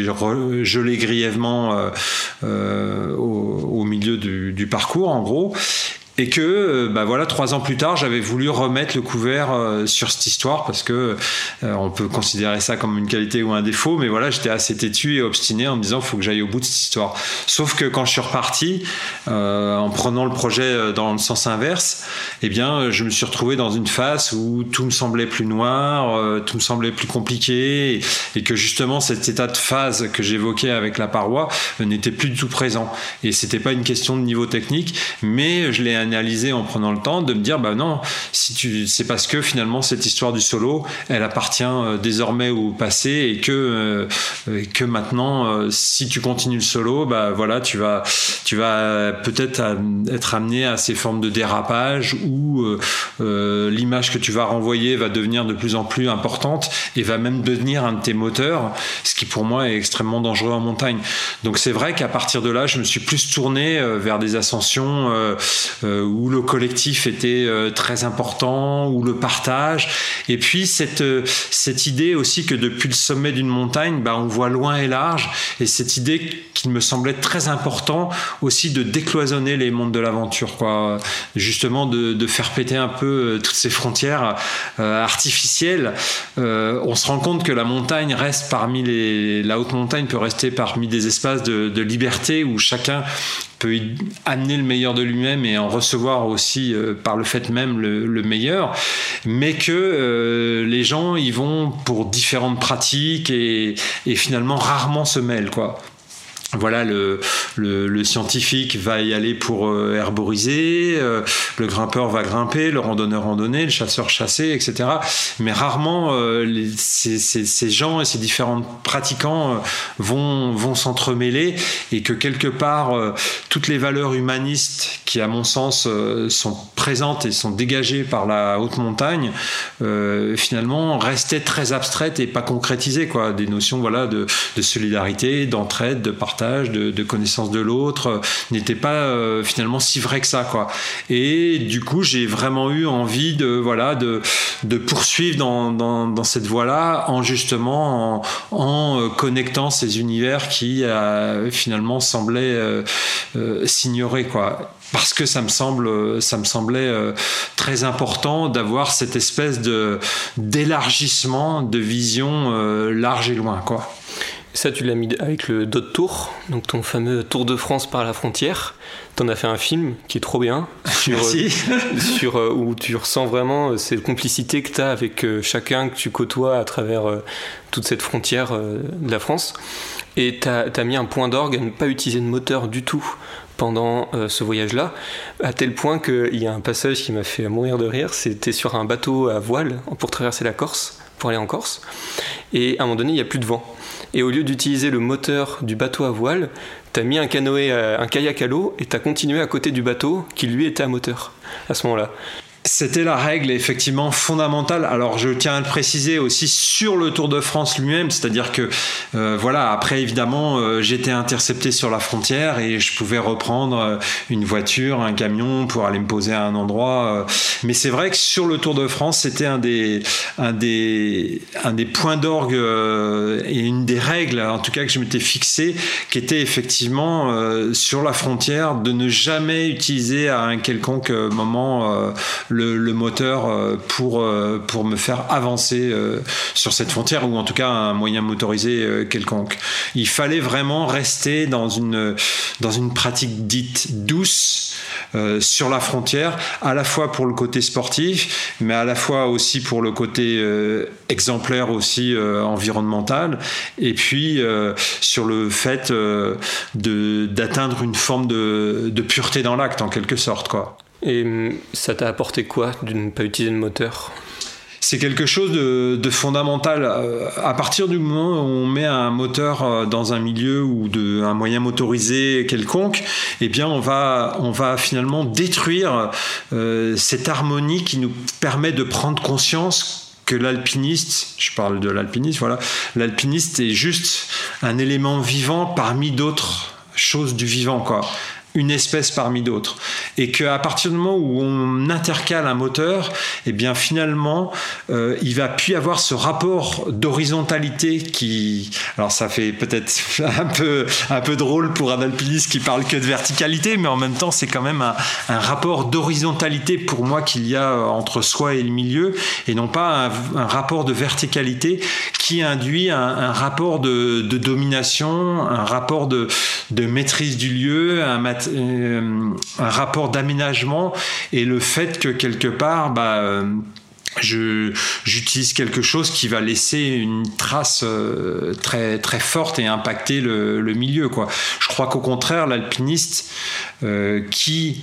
gelé grièvement au, milieu du, du, parcours en gros et que euh, bah voilà trois ans plus tard j'avais voulu remettre le couvert euh, sur cette histoire parce que euh, on peut considérer ça comme une qualité ou un défaut mais voilà j'étais assez têtu et obstiné en me disant faut que j'aille au bout de cette histoire. Sauf que quand je suis reparti en prenant le projet dans le sens inverse eh bien je me suis retrouvé dans une phase où tout me semblait plus noir tout me semblait plus compliqué et, que justement cet état de phase que j'évoquais avec la paroi n'était plus du tout présent. Et c'était pas une question de niveau technique mais je l'ai analyser en prenant le temps de me dire bah non si tu c'est parce que finalement cette histoire du solo elle appartient euh, désormais au passé et que euh, que maintenant euh, si tu continues le solo bah voilà tu vas tu vas peut-être être amené à ces formes de dérapage où l'image que tu vas renvoyer va devenir de plus en plus importante et va même devenir un de tes moteurs ce qui pour moi est extrêmement dangereux en montagne. Donc c'est vrai qu'à partir de là je me suis plus tourné vers des ascensions où le collectif était euh, très important, où le partage. Et puis cette, euh, cette idée aussi que depuis le sommet d'une montagne, bah, on voit loin et large. Et cette idée qu'il me semblait très important aussi de décloisonner les mondes de l'aventure, quoi. Justement de, de, faire péter un peu toutes ces frontières artificielles. on se rend compte que la montagne reste parmi les, la haute montagne peut rester parmi des espaces de liberté où chacun peut amener le meilleur de lui-même et en recevoir aussi euh, par le fait même le, meilleur, mais que euh, les gens y vont pour différentes pratiques et, et finalement rarement se mêlent quoi voilà, le, scientifique va y aller pour euh, herboriser, euh, le grimpeur va grimper, le randonneur randonner, le chasseur chasser, etc. Mais rarement euh, ces, gens et ces différents pratiquants vont, vont s'entremêler et que quelque part toutes les valeurs humanistes qui, à mon sens, sont présentes et sont dégagées par la haute montagne, finalement restaient très abstraites et pas concrétisées, quoi. Des notions, voilà, de, de solidarité, d'entraide, de partage de, connaissance de l'autre, euh, n'était pas euh, finalement si vrai que ça, quoi. Et du coup, j'ai vraiment eu envie de, voilà, de, de poursuivre dans, dans, cette voie-là, en justement en, euh, connectant ces univers qui finalement semblaient s'ignorer, quoi. parce que ça me semble, ça me semblait très important d'avoir cette espèce de d'élargissement de vision large et loin, quoi. Ça, tu l'as mis avec le Dot Tour, donc ton fameux Tour de France par la frontière. T'en as fait un film qui est trop bien, sur, sur euh, où tu ressens vraiment euh, cette complicité que tu as avec euh, chacun que tu côtoies à travers toute cette frontière de la France. Et tu as, mis un point d'orgue à ne pas utiliser de moteur du tout pendant ce voyage-là, à tel point qu'il y a un passage qui m'a fait mourir de rire, c'était sur un bateau à voile pour traverser la Corse, pour aller en Corse, et à un moment donné, il n'y a plus de vent. Et au lieu d'utiliser le moteur du bateau à voile, tu as mis un canoë, un kayak à l'eau et tu as continué à côté du bateau qui lui était à moteur à ce moment-là. C'était la règle effectivement fondamentale. Alors je tiens à le préciser aussi sur le Tour de France lui-même, c'est-à-dire que euh, voilà, après évidemment euh, j'étais intercepté sur la frontière et je pouvais reprendre euh, une voiture, un camion pour aller me poser à un endroit. mais c'est vrai que sur le Tour de France, c'était un des, points d'orgue et une des règles, en tout cas que je m'étais fixé, qui était effectivement sur la frontière de ne jamais utiliser à un quelconque moment le, moteur euh, pour, euh, pour me faire avancer euh, sur cette frontière ou en tout cas un moyen motorisé quelconque. Il fallait vraiment rester dans une, dans une pratique dite douce sur la frontière, à la fois pour le côté sportif, mais à la fois aussi pour le côté exemplaire aussi environnemental, et puis sur le fait d'atteindre une forme de, de pureté dans l'acte en quelque sorte quoi. Et hum, ça t'a apporté quoi de ne pas utiliser de moteur? C'est quelque chose de, fondamental. Euh, à partir du moment où on met un moteur euh, dans un milieu ou un moyen motorisé quelconque, eh bien on va, on va finalement détruire euh, cette harmonie qui nous permet de prendre conscience que l'alpiniste, je parle de l'alpiniste, voilà, l'alpiniste est juste un élément vivant parmi d'autres choses du vivant, quoi une espèce parmi d'autres. Et qu'à partir du moment où on intercale un moteur, eh bien finalement, euh, il va plus avoir ce rapport d'horizontalité qui... Alors ça fait peut-être un peu, un peu drôle pour un alpiniste qui parle que de verticalité, mais en même temps c'est quand même un, rapport d'horizontalité pour moi qu'il y a entre soi et le milieu, et non pas un, rapport de verticalité qui induit un, rapport de, domination, un rapport de, maîtrise du lieu, un, euh, un rapport d'aménagement et le fait que quelque part, bah, euh, j'utilise quelque chose qui va laisser une trace euh, très forte et impacter le, le milieu quoi. Je crois qu'au contraire l'alpiniste qui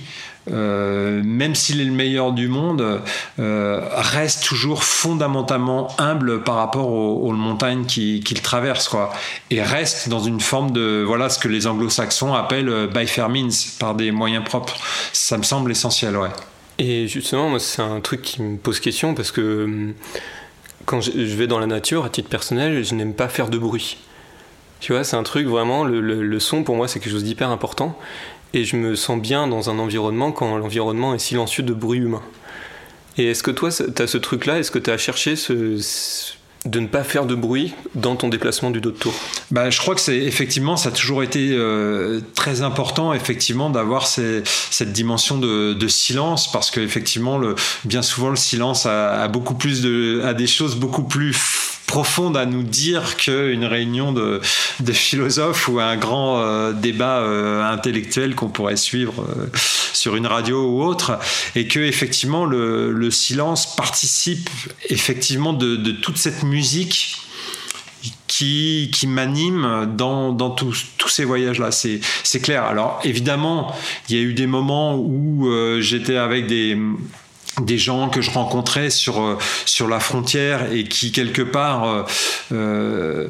euh, même s'il est le meilleur du monde, euh, reste toujours fondamentalement humble par rapport aux, montagnes qu'il traverse, quoi. Et reste dans une forme de, voilà, ce que les anglo-saxons appellent euh, by fair means, par des moyens propres. Ça me semble essentiel, ouais. Et justement, c'est un truc qui me pose question parce que hum, quand je vais dans la nature, à titre personnel, je n'aime pas faire de bruit. Tu vois, c'est un truc vraiment, le son pour moi, c'est quelque chose d'hyper important et je me sens bien dans un environnement quand l'environnement est silencieux de bruit humain. Et est-ce que toi, tu as ce truc-là Est-ce que tu as cherché de ne pas faire de bruit dans ton déplacement du dos de tour? Bah, Je crois que c'est effectivement, ça a toujours été euh, très important effectivement d'avoir cette dimension de, silence parce que effectivement, le, bien souvent, le silence a, beaucoup plus a des choses beaucoup plus profonde à nous dire qu'une réunion de, philosophes ou un grand euh, débat euh, intellectuel qu'on pourrait suivre euh, sur une radio ou autre, et que effectivement le, le silence participe effectivement de, toute cette musique qui, qui m'anime dans, dans tous, ces voyages-là. C'est clair. Alors évidemment, il y a eu des moments où j'étais avec des des gens que je rencontrais sur euh, sur la frontière et qui quelque part euh, euh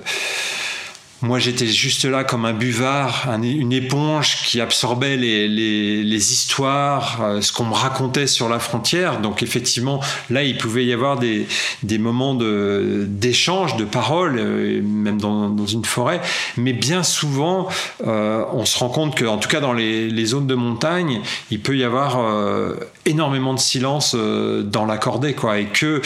moi, j'étais juste là comme un buvard, une éponge qui absorbait les, histoires, euh, ce qu'on me racontait sur la frontière. Donc, effectivement, là, il pouvait y avoir des, moments d'échange, de, de paroles, euh, même dans, une forêt. Mais bien souvent, euh, on se rend compte que, en tout cas, dans les, zones de montagne, il peut y avoir énormément de silence dans l'accordé, quoi, et que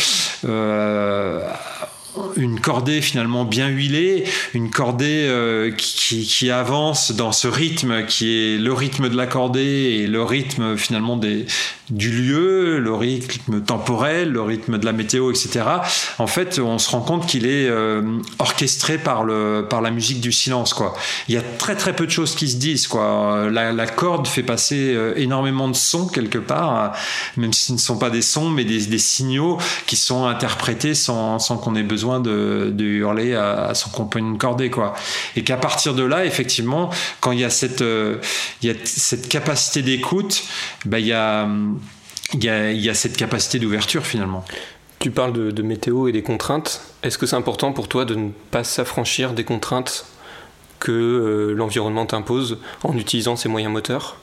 une cordée finalement bien huilée, une cordée euh, qui, qui, avance dans ce rythme qui est le rythme de la cordée et le rythme finalement des, du lieu, le rythme temporel, le rythme de la météo, etc. En fait, on se rend compte qu'il est euh, orchestré par, le, par la musique du silence. Quoi. Il y a très très peu de choses qui se disent. Quoi. La, la corde fait passer euh, énormément de sons quelque part, même si ce ne sont pas des sons, mais des, des signaux qui sont interprétés sans, sans qu'on ait besoin de, de hurler à, son compagnon de cordée. Quoi. Et qu'à partir de là, effectivement, quand il y a cette, euh, il y a cette capacité d'écoute, bah, il y a il y, a, cette capacité d'ouverture finalement. Tu parles de, météo et des contraintes. Est-ce que c'est important pour toi de ne pas s'affranchir des contraintes que euh, l'environnement t'impose en utilisant ces moyens moteurs?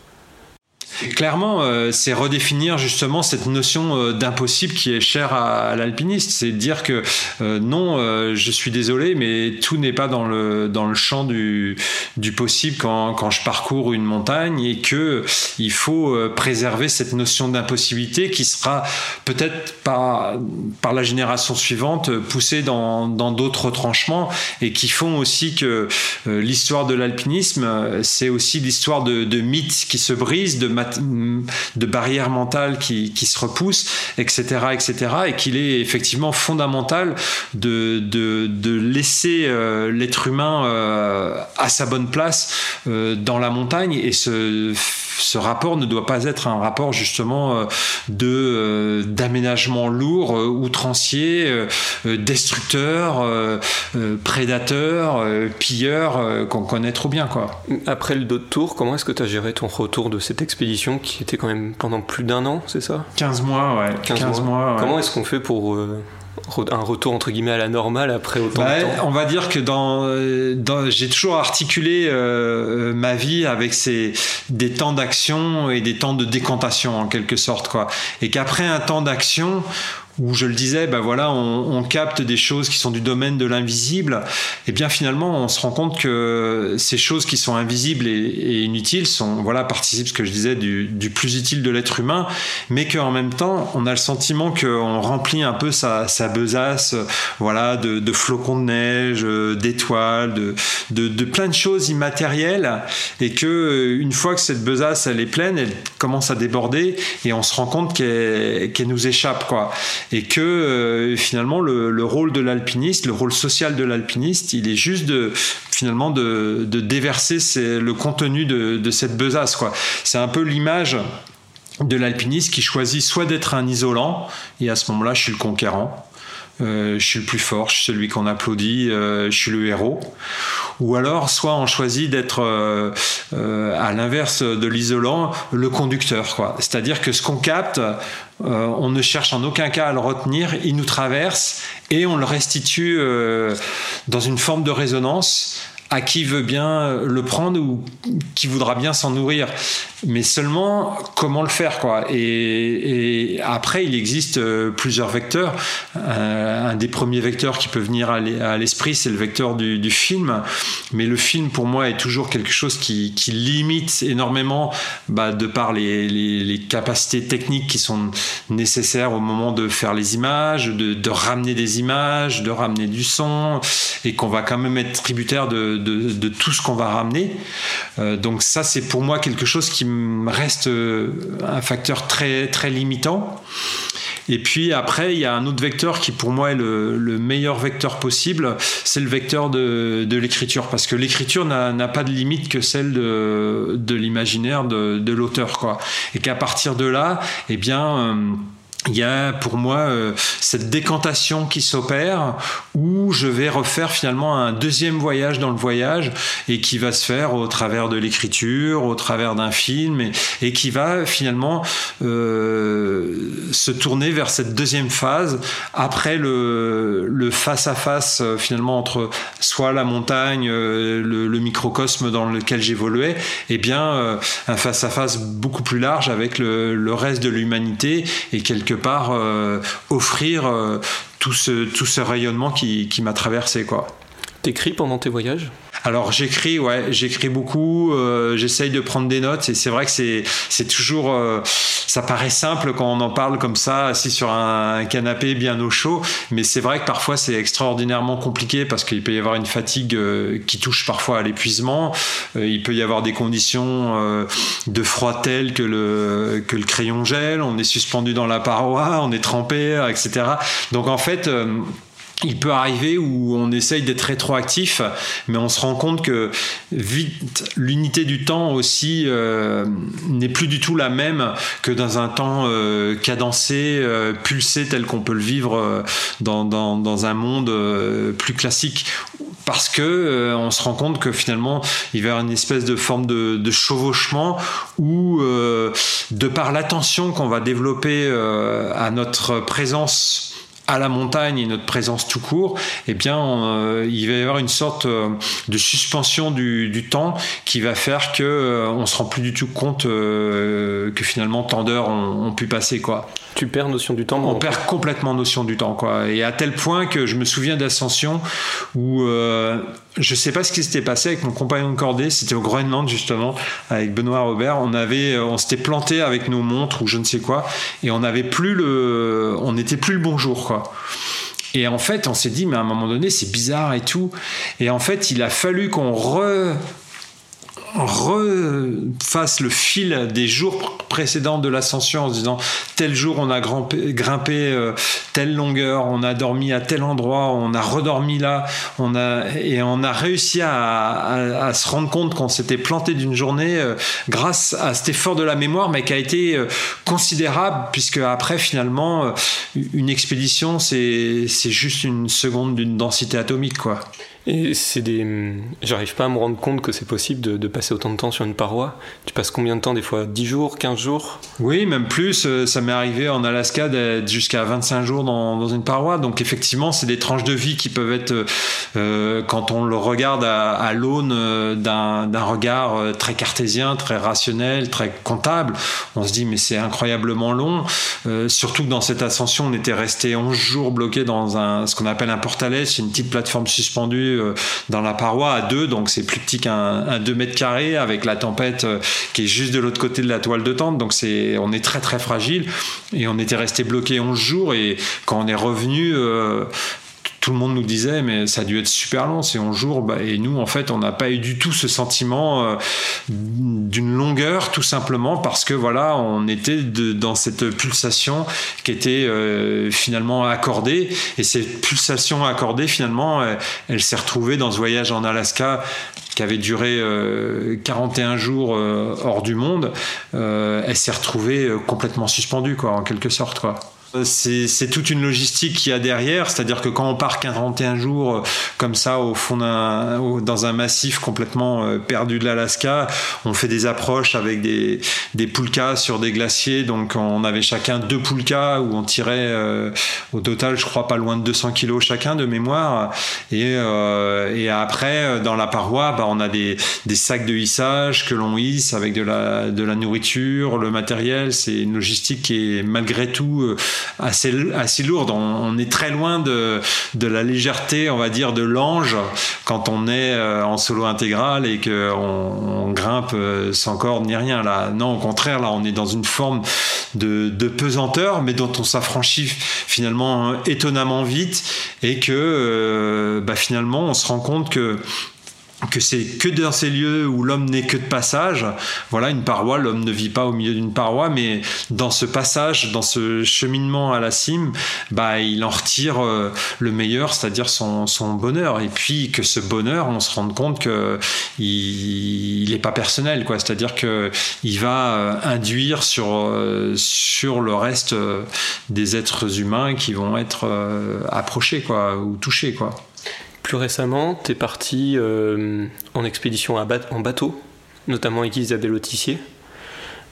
Clairement, euh, c'est redéfinir justement cette notion euh, d'impossible qui est chère à, l'alpiniste. C'est dire que euh, non, je suis désolé, mais tout n'est pas dans le, dans le champ du, du possible quand, quand je parcours une montagne et que il faut préserver cette notion d'impossibilité qui sera peut-être par, par la génération suivante poussée dans d'autres retranchements et qui font aussi que l'histoire de l'alpinisme, c'est aussi l'histoire de, de mythes qui se brisent, de de barrières mentales qui, se repoussent, etc., etc., et qu'il est effectivement fondamental de, laisser euh, l'être humain euh, à sa bonne place euh, dans la montagne et ce ce rapport ne doit pas être un rapport justement de d'aménagement lourd, outrancier, destructeur, prédateur, pilleur qu'on connaît trop bien quoi. Après le dos de tour, comment est-ce que tu as géré ton retour de cette expédition qui était quand même pendant plus d'un an, c'est ça? 15 mois, ouais. 15, mois. Comment est-ce qu'on fait pour euh, un retour entre guillemets à la normale après autant de temps On va dire que dans, dans j'ai toujours articulé euh, ma vie avec ces, des temps d'action et des temps de décantation en quelque sorte quoi. Et qu'après un temps d'action où je le disais, ben voilà, on, capte des choses qui sont du domaine de l'invisible, et bien finalement, on se rend compte que ces choses qui sont invisibles et, inutiles sont, voilà, participent, ce que je disais, du, plus utile de l'être humain, mais qu'en même temps, on a le sentiment qu'on remplit un peu sa, besace, voilà, de, flocons de neige, d'étoiles, de, de, plein de choses immatérielles, et que une fois que cette besace elle est pleine, elle commence à déborder, et on se rend compte qu'elle nous échappe, quoi et que euh, finalement le, rôle de l'alpiniste, le rôle social de l'alpiniste, il est juste de finalement de, déverser le contenu de, cette besace. C'est un peu l'image de l'alpiniste qui choisit soit d'être un isolant, et à ce moment-là, je suis le conquérant, euh, je suis le plus fort, je suis celui qu'on applaudit, euh, je suis le héros. Ou alors, soit on choisit d'être à l'inverse de l'isolant, le conducteur. C'est-à-dire que ce qu'on capte, on ne cherche en aucun cas à le retenir, il nous traverse et on le restitue dans une forme de résonance à qui veut bien le prendre ou qui voudra bien s'en nourrir. Mais seulement, comment le faire quoi et, après, il existe euh, plusieurs vecteurs. Euh, un des premiers vecteurs qui peut venir à l'esprit, c'est le vecteur du, film. Mais le film, pour moi, est toujours quelque chose qui, limite énormément bah, de par les, capacités techniques qui sont nécessaires au moment de faire les images, de ramener des images, de ramener du son, et qu'on va quand même être tributaire de de, tout ce qu'on va ramener. Euh, donc ça, c'est pour moi quelque chose qui reste euh, un facteur très, très limitant. Et puis après, il y a un autre vecteur qui pour moi est le, meilleur vecteur possible, c'est le vecteur de, l'écriture, parce que l'écriture n'a pas de limite que celle de, l'imaginaire de, l'auteur, quoi. Et qu'à partir de là, eh bien euh, il y a pour moi euh, cette décantation qui s'opère où je vais refaire finalement un deuxième voyage dans le voyage et qui va se faire au travers de l'écriture, au travers d'un film et, qui va finalement euh, se tourner vers cette deuxième phase après le, face à face finalement entre soit la montagne, euh, le, microcosme dans lequel j'évoluais, et bien un face à face beaucoup plus large avec le, le reste de l'humanité et quelque part euh, offrir euh, tout, ce, tout ce rayonnement qui, qui m'a traversé. quoi. T'écris pendant tes voyages? Alors j'écris, ouais, j'écris beaucoup. Euh, j'essaye de prendre des notes et c'est vrai que c'est c'est toujours, euh, ça paraît simple quand on en parle comme ça, assis sur un canapé bien au chaud, mais c'est vrai que parfois c'est extraordinairement compliqué parce qu'il peut y avoir une fatigue euh, qui touche parfois à l'épuisement. il peut y avoir des conditions de froid telles que le que le crayon gèle. On est suspendu dans la paroi, on est trempé, etc. Donc en fait il peut arriver où on essaye d'être rétroactif, mais on se rend compte que vite l'unité du temps aussi euh, n'est plus du tout la même que dans un temps euh, cadencé, euh, pulsé tel qu'on peut le vivre dans, dans, dans, un monde plus classique. Parce que on se rend compte que finalement il va y avoir une espèce de forme de, de chevauchement où, de par l'attention qu'on va développer à notre présence à la montagne et notre présence tout court, eh bien, euh, il va y avoir une sorte euh, de suspension du, du, temps qui va faire que euh, on se rend plus du tout compte que finalement tant d'heures ont, ont, pu passer, quoi. Tu perds notion du temps. On perd complètement notion du temps, quoi. Et à tel point que je me souviens d'ascension où je sais pas ce qui s'était passé avec mon compagnon de cordée, c'était au Groenland justement, avec Benoît Robert. On avait, euh, on s'était planté avec nos montres ou je ne sais quoi, et on n'avait plus le, on n'était plus le bonjour quoi. Et en fait, on s'est dit, mais à un moment donné, c'est bizarre et tout. Et en fait, il a fallu qu'on re refasse le fil des jours précédents de l'ascension en se disant tel jour on a grimpé, grimpé euh, telle longueur, on a dormi à tel endroit, on a redormi là, on a et on a réussi à, se rendre compte qu'on s'était planté d'une journée euh, grâce à cet effort de la mémoire, mais qui a été euh, considérable puisque après finalement une expédition c'est c'est juste une seconde d'une densité atomique quoi. Et c'est des. J'arrive pas à me rendre compte que c'est possible de, passer autant de temps sur une paroi. Tu passes combien de temps des fois? 10 jours, 15 jours? Oui, même plus. Euh, ça m'est arrivé en Alaska d'être jusqu'à 25 jours dans, une paroi. Donc effectivement, c'est des tranches de vie qui peuvent être, euh, quand on le regarde à, l'aune euh, d'un regard euh, très cartésien, très rationnel, très comptable, on se dit mais c'est incroyablement long. Euh, surtout que dans cette ascension, on était resté 11 jours bloqué dans un, ce qu'on appelle un portalet, c'est une petite plateforme suspendue euh, dans la paroi à deux, donc c'est plus petit qu'un 2 mètres carrés avec la tempête euh, qui est juste de l'autre côté de la toile de tente. Donc c'est, on est très très fragile et on était resté bloqué 11 jours et quand on est revenu, euh, tout le monde nous disait mais ça a dû être super long ces 11 jours. Bah, et nous en fait on n'a pas eu du tout ce sentiment euh, d'une longueur tout simplement parce que voilà on était dans cette pulsation qui était euh, finalement accordée. Et cette pulsation accordée finalement elle, elle s'est retrouvée dans ce voyage en Alaska qui avait duré euh, 41 jours euh, hors du monde, euh, elle s'est retrouvée complètement suspendue, quoi, en quelque sorte, quoi. Euh, c'est toute une logistique qu'il y a derrière, c'est-à-dire que quand on part 41 jours euh, comme ça au fond d'un dans un massif complètement euh, perdu de l'Alaska, on fait des approches avec des des poulkas sur des glaciers, donc on avait chacun deux poulkas où on tirait au total, je crois pas loin de 200 kilos chacun de mémoire, et et après dans la paroi, bah, on a des des sacs de hissage que l'on hisse avec de la de la nourriture, le matériel, c'est une logistique qui est malgré tout assez, lourde. On, est très loin de, la légèreté, on va dire, de l'ange quand on est euh, en solo intégral et qu'on on grimpe euh, sans corde ni rien. Là, non, au contraire, là, on est dans une forme de, pesanteur, mais dont on s'affranchit finalement étonnamment vite et que euh, bah, finalement on se rend compte que que c'est que dans ces lieux où l'homme n'est que de passage. Voilà, une paroi, l'homme ne vit pas au milieu d'une paroi, mais dans ce passage, dans ce cheminement à la cime, bah, il en retire euh, le meilleur, c'est-à-dire son, son, bonheur. Et puis que ce bonheur, on se rend compte que il n'est pas personnel, quoi. C'est-à-dire que il va euh, induire sur euh, sur le reste des êtres humains qui vont être approchés, quoi, ou touchés, quoi. Plus récemment, tu es parti euh, en expédition en bateau, notamment avec Isabelle Autissier,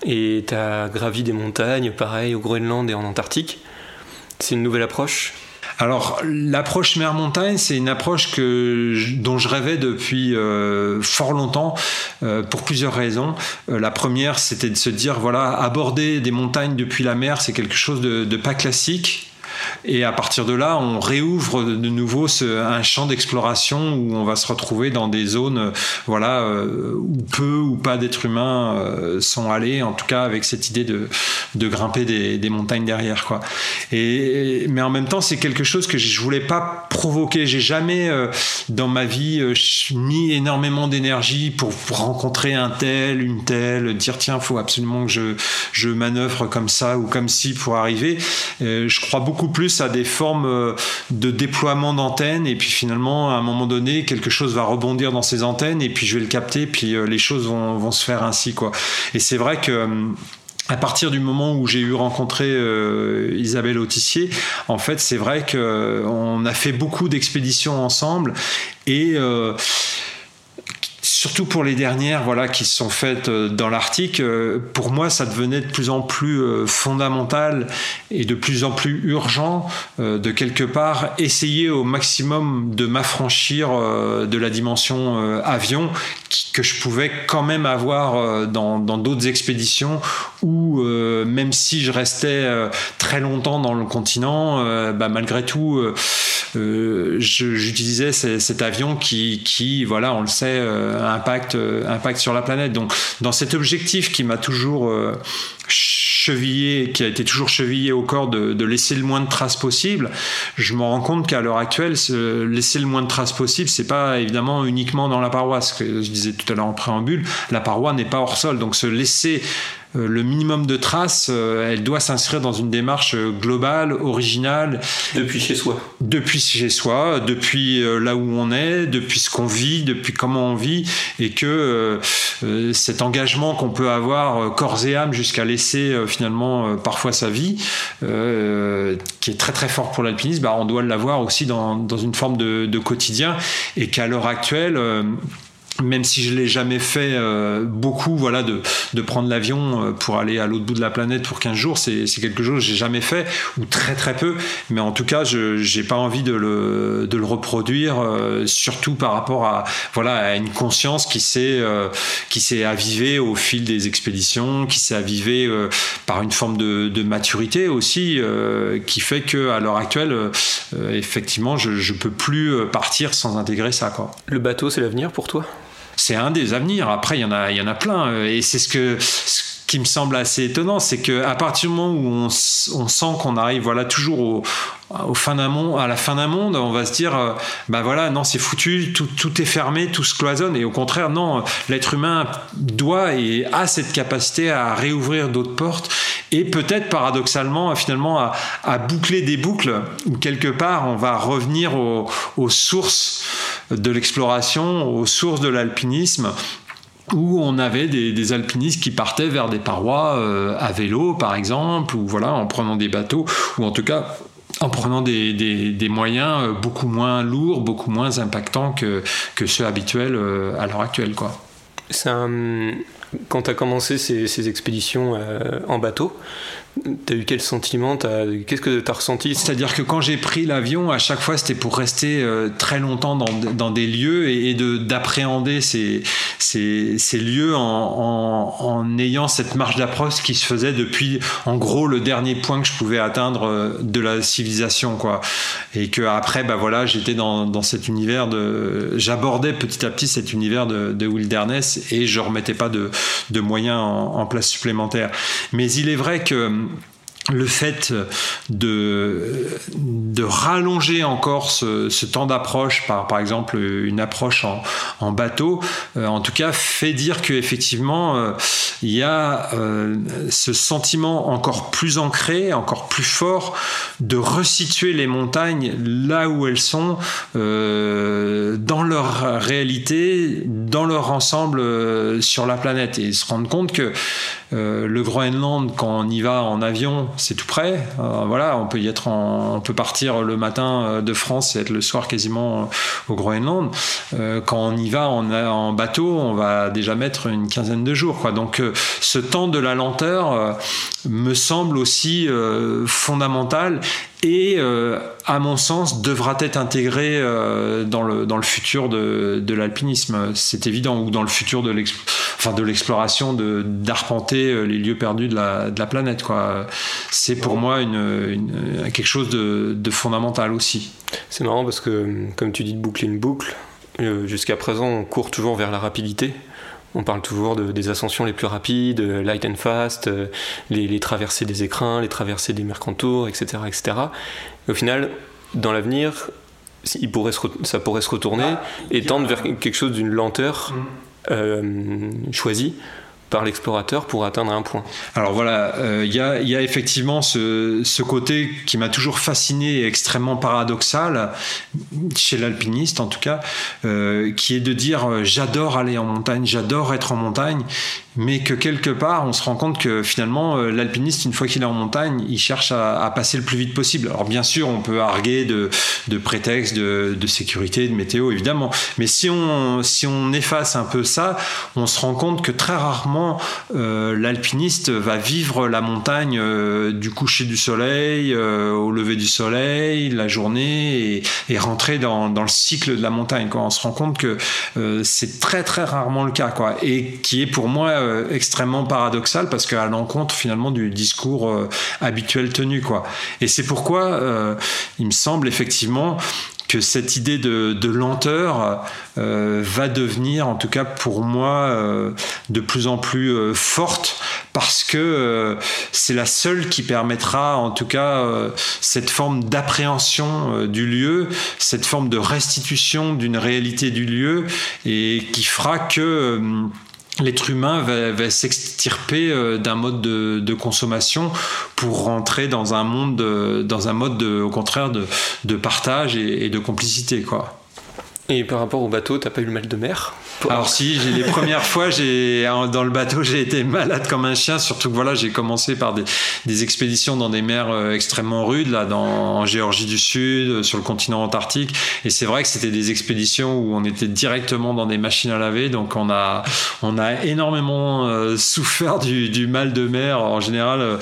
et tu as gravi des montagnes, pareil, au Groenland et en Antarctique. C'est une nouvelle approche? Alors l'approche mer-montagne, c'est une approche que dont je rêvais depuis euh, fort longtemps euh, pour plusieurs raisons. la première, c'était de se dire voilà, aborder des montagnes depuis la mer, c'est quelque chose de, de pas classique Et à partir de là, on réouvre de nouveau un champ d'exploration où on va se retrouver dans des zones, voilà, euh, où peu ou pas d'êtres humains euh, sont allés, en tout cas avec cette idée de, grimper des, montagnes derrière, quoi. Et, mais en même temps, c'est quelque chose que je voulais pas provoquer. J'ai jamais euh, dans ma vie mis énormément d'énergie pour, rencontrer un tel, une telle, dire tiens, faut absolument que je, je manœuvre comme ça ou comme si pour arriver. je crois beaucoup plus à des formes de déploiement d'antennes et puis finalement, à un moment donné, quelque chose va rebondir dans ces antennes et puis je vais le capter, puis les choses vont, vont se faire ainsi, quoi. Et c'est vrai que à partir du moment où j'ai eu rencontré euh, Isabelle Autissier, en fait, c'est vrai qu'on a fait beaucoup d'expéditions ensemble et euh, surtout pour les dernières voilà qui se sont faites euh, dans l'Arctique euh, pour moi ça devenait de plus en plus euh, fondamental et de plus en plus urgent de quelque part essayer au maximum de m'affranchir de la dimension avion que je pouvais quand même avoir dans d'autres expéditions où même si je restais très longtemps dans le continent bah, malgré tout j'utilisais cet avion qui, qui voilà on le sait impact, euh, impact sur la planète. Donc, dans cet objectif qui m'a toujours euh, chevillé, qui a été toujours chevillé au corps de, laisser le moins de traces possible, je me rends compte qu'à l'heure actuelle, laisser le moins de traces possible, c'est pas évidemment uniquement dans la paroi. Ce que je disais tout à l'heure en préambule, la paroi n'est pas hors sol. Donc, se laisser le minimum de traces, euh, elle doit s'inscrire dans une démarche euh, globale, originale. Depuis chez soi. Depuis chez soi, depuis là où on est, depuis ce qu'on vit, depuis comment on vit, et que cet engagement qu'on peut avoir corps et âme jusqu'à laisser finalement parfois sa vie, qui est très très fort pour l'alpinisme, bah, on doit l'avoir aussi dans, dans, une forme de, de quotidien, et qu'à l'heure actuelle, même si je l'ai jamais fait euh, beaucoup, voilà, de, de prendre l'avion euh, pour aller à l'autre bout de la planète pour 15 jours, c'est quelque chose que j'ai jamais fait, ou très très peu, mais en tout cas, je j'ai pas envie de le, de le reproduire, euh, surtout par rapport à, voilà, à une conscience qui s'est qui s'est avivée au fil des expéditions, qui s'est avivée par une forme de, de maturité aussi, qui fait que à l'heure actuelle, effectivement, je, je peux plus partir sans intégrer ça. Le bateau, c'est l'avenir pour toi? C'est un des avenirs. Après, il y en a, il y en a plein. Euh, et c'est ce que, qui me semble assez étonnant, c'est qu'à partir du moment où on, sent qu'on arrive voilà, toujours au, fin d'un à la fin d'un monde, on va se dire, bah voilà, non, c'est foutu, tout, tout, est fermé, tout se cloisonne. Et au contraire, non, l'être humain doit et a cette capacité à réouvrir d'autres portes et peut-être paradoxalement, finalement, à, à, boucler des boucles où quelque part on va revenir aux sources de l'exploration, aux sources de l'alpinisme où on avait des, alpinistes qui partaient vers des parois euh, à vélo, par exemple, ou voilà, en prenant des bateaux, ou en tout cas en prenant des, moyens euh, beaucoup moins lourds, beaucoup moins impactants que, ceux habituels euh, à l'heure actuelle. Quoi. Quand tu as commencé ces expéditions en bateau, T'as eu quel sentiment Qu'est-ce que tu as ressenti C'est-à-dire que quand j'ai pris l'avion, à chaque fois, c'était pour rester euh, très longtemps dans, des lieux et, de d'appréhender ces, ces, lieux en, en, ayant cette marge d'approche qui se faisait depuis, en gros, le dernier point que je pouvais atteindre euh, de la civilisation. Quoi. Et que après, bah voilà, j'étais dans, dans cet univers de... J'abordais petit à petit cet univers de, de wilderness et je remettais pas de, de moyens en, en place supplémentaires. Mais il est vrai que Mm. Le fait de, de rallonger encore ce, temps d'approche par par exemple une approche en, bateau euh, en tout cas fait dire qu'effectivement euh, il y a euh, ce sentiment encore plus ancré encore plus fort de resituer les montagnes là où elles sont dans leur réalité dans leur ensemble sur la planète. Et se rendre compte que le Groenland quand on y va en avion c'est tout près. Euh, voilà, on peut y être, on peut partir le matin euh, de France et être le soir quasiment euh, au Groenland. quand on y va en, bateau, on va déjà mettre une quinzaine de jours. Donc, ce temps de la lenteur, me semble aussi fondamentale et à mon sens devra être intégrée dans, le, dans le futur de, de l'alpinisme. C'est évident, ou dans le futur de l'exploration, d'arpenter les lieux perdus de la, planète. C'est pour moi quelque chose de, de fondamental aussi. C'est marrant parce que, comme tu dis, de boucler une boucle, euh, jusqu'à présent, on court toujours vers la rapidité. On parle toujours de, des ascensions les plus rapides, euh, light and fast, euh, les, traversées des écrins, les traversées des mercantours, etc. etc. au final, dans l'avenir, il pourrait ça pourrait se retourner et tendre vers quelque chose d'une lenteur mmh. choisie l'explorateur pour atteindre un point. Alors voilà, il euh, y, a, effectivement ce, ce côté qui m'a toujours fasciné et extrêmement paradoxal, chez l'alpiniste en tout cas, euh, qui est de dire euh, j'adore aller en montagne, j'adore être en montagne, mais que quelque part on se rend compte que finalement l'alpiniste une fois qu'il est en montagne il cherche à, passer le plus vite possible. Alors bien sûr on peut arguer de, prétextes de, sécurité de météo évidemment. Mais si on efface un peu ça on se rend compte que très rarement euh, l'alpiniste va vivre la montagne euh, du coucher du soleil euh, au lever du soleil, la journée, et, rentrer dans, le cycle de la montagne. On se rend compte que c'est très très rarement le cas, quoi, et qui est pour moi extrêmement paradoxal parce qu'à l'encontre finalement du discours habituel tenu. Quoi. Et c'est pourquoi il me semble effectivement que cette idée de, lenteur euh, va devenir, en tout cas pour moi, euh, de plus en plus euh, forte parce que c'est la seule qui permettra, en tout cas, cette forme d'appréhension du lieu, cette forme de restitution d'une réalité du lieu et qui fera que l'être humain va, s'extirper euh, d'un mode de, consommation pour rentrer dans un monde, dans un mode au contraire de, partage et, et, de complicité, quoi. Et par rapport au bateau, t'as pas eu le mal de mer Alors si, les premières fois, j'ai dans le bateau, j'ai été malade comme un chien. Surtout que voilà, j'ai commencé par des, expéditions dans des mers euh, extrêmement rudes, là, en Géorgie du Sud, euh, sur le continent antarctique. Et c'est vrai que c'était des expéditions où on était directement dans des machines à laver, donc on a on a énormément euh, souffert du, mal de mer. En général,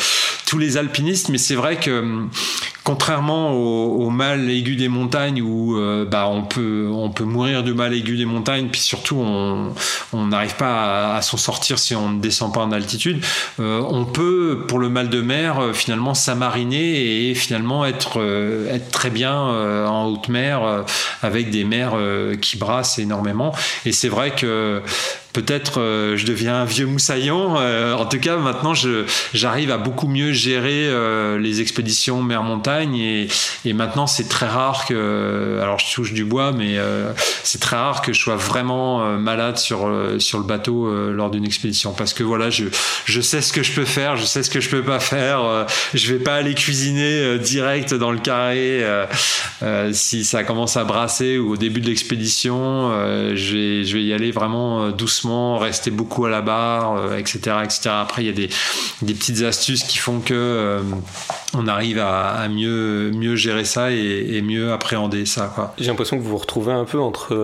tous les alpinistes, mais c'est vrai que hum, contrairement au, mal aigu des montagnes où bah, on, peut, peut mourir du mal aigu des montagnes, puis surtout on n'arrive pas à, s'en sortir si on ne descend pas en altitude, euh, on peut, pour le mal de mer, euh, finalement s'amariner et finalement être, être très bien en haute mer avec des mers qui brassent énormément. Et c'est vrai que peut-être euh, je deviens un vieux moussaillon. Euh, en tout cas, maintenant, j'arrive à beaucoup mieux gérer euh, les expéditions mer-montagne et, et, maintenant, c'est très rare que, alors je touche du bois, mais c'est très rare que je sois vraiment malade sur sur le bateau lors d'une expédition parce que voilà, je je sais ce que je peux faire, je sais ce que je peux pas faire. je vais pas aller cuisiner direct dans le carré si ça commence à brasser ou au début de l'expédition. je vais je vais y aller vraiment doucement rester beaucoup à la barre, etc., euh, etc. Après, il y a des, petites astuces qui font que euh, on arrive à, mieux, mieux gérer ça et, mieux appréhender ça. J'ai l'impression que vous vous retrouvez un peu entre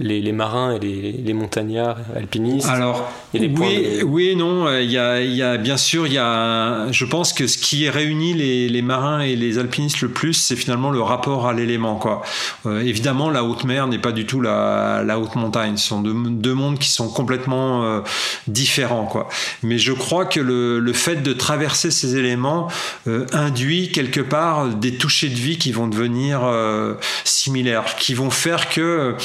les, marins et les, montagnards alpinistes Alors, oui, oui et non. Euh, il y, a, il y a, bien sûr, il y a, je pense que ce qui réunit les, les marins et les alpinistes le plus, c'est finalement le rapport à l'élément. Quoi. Euh, évidemment, la haute mer n'est pas du tout la, la, haute montagne. Ce sont deux, deux mondes qui sont complètement euh, différents. Quoi. Mais je crois que le, le fait de traverser ces éléments induit quelque part des touchés de vie qui vont devenir similaires, qui vont faire que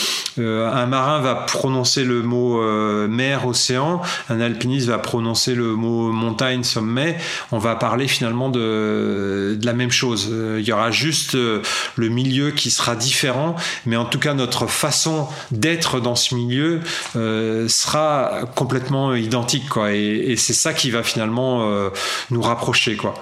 un marin va prononcer le mot euh, mer, océan, un alpiniste va prononcer le mot montagne, sommet, on va parler finalement de, la même chose. Euh, il y aura juste euh, le milieu qui sera différent, mais en tout cas notre façon d'être dans ce milieu sera complètement identique, quoi. Et, et c'est ça qui va finalement nous rapprocher, quoi.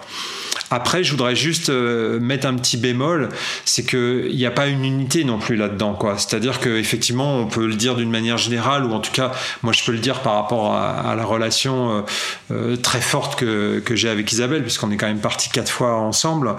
Après, je voudrais juste euh, mettre un petit bémol, c'est qu'il n'y a pas une unité non plus là-dedans. quoi. C'est-à-dire qu'effectivement, on peut le dire d'une manière générale, ou en tout cas, moi je peux le dire par rapport à, la relation euh, euh, très forte que, que j'ai avec Isabelle, puisqu'on est quand même partis quatre fois ensemble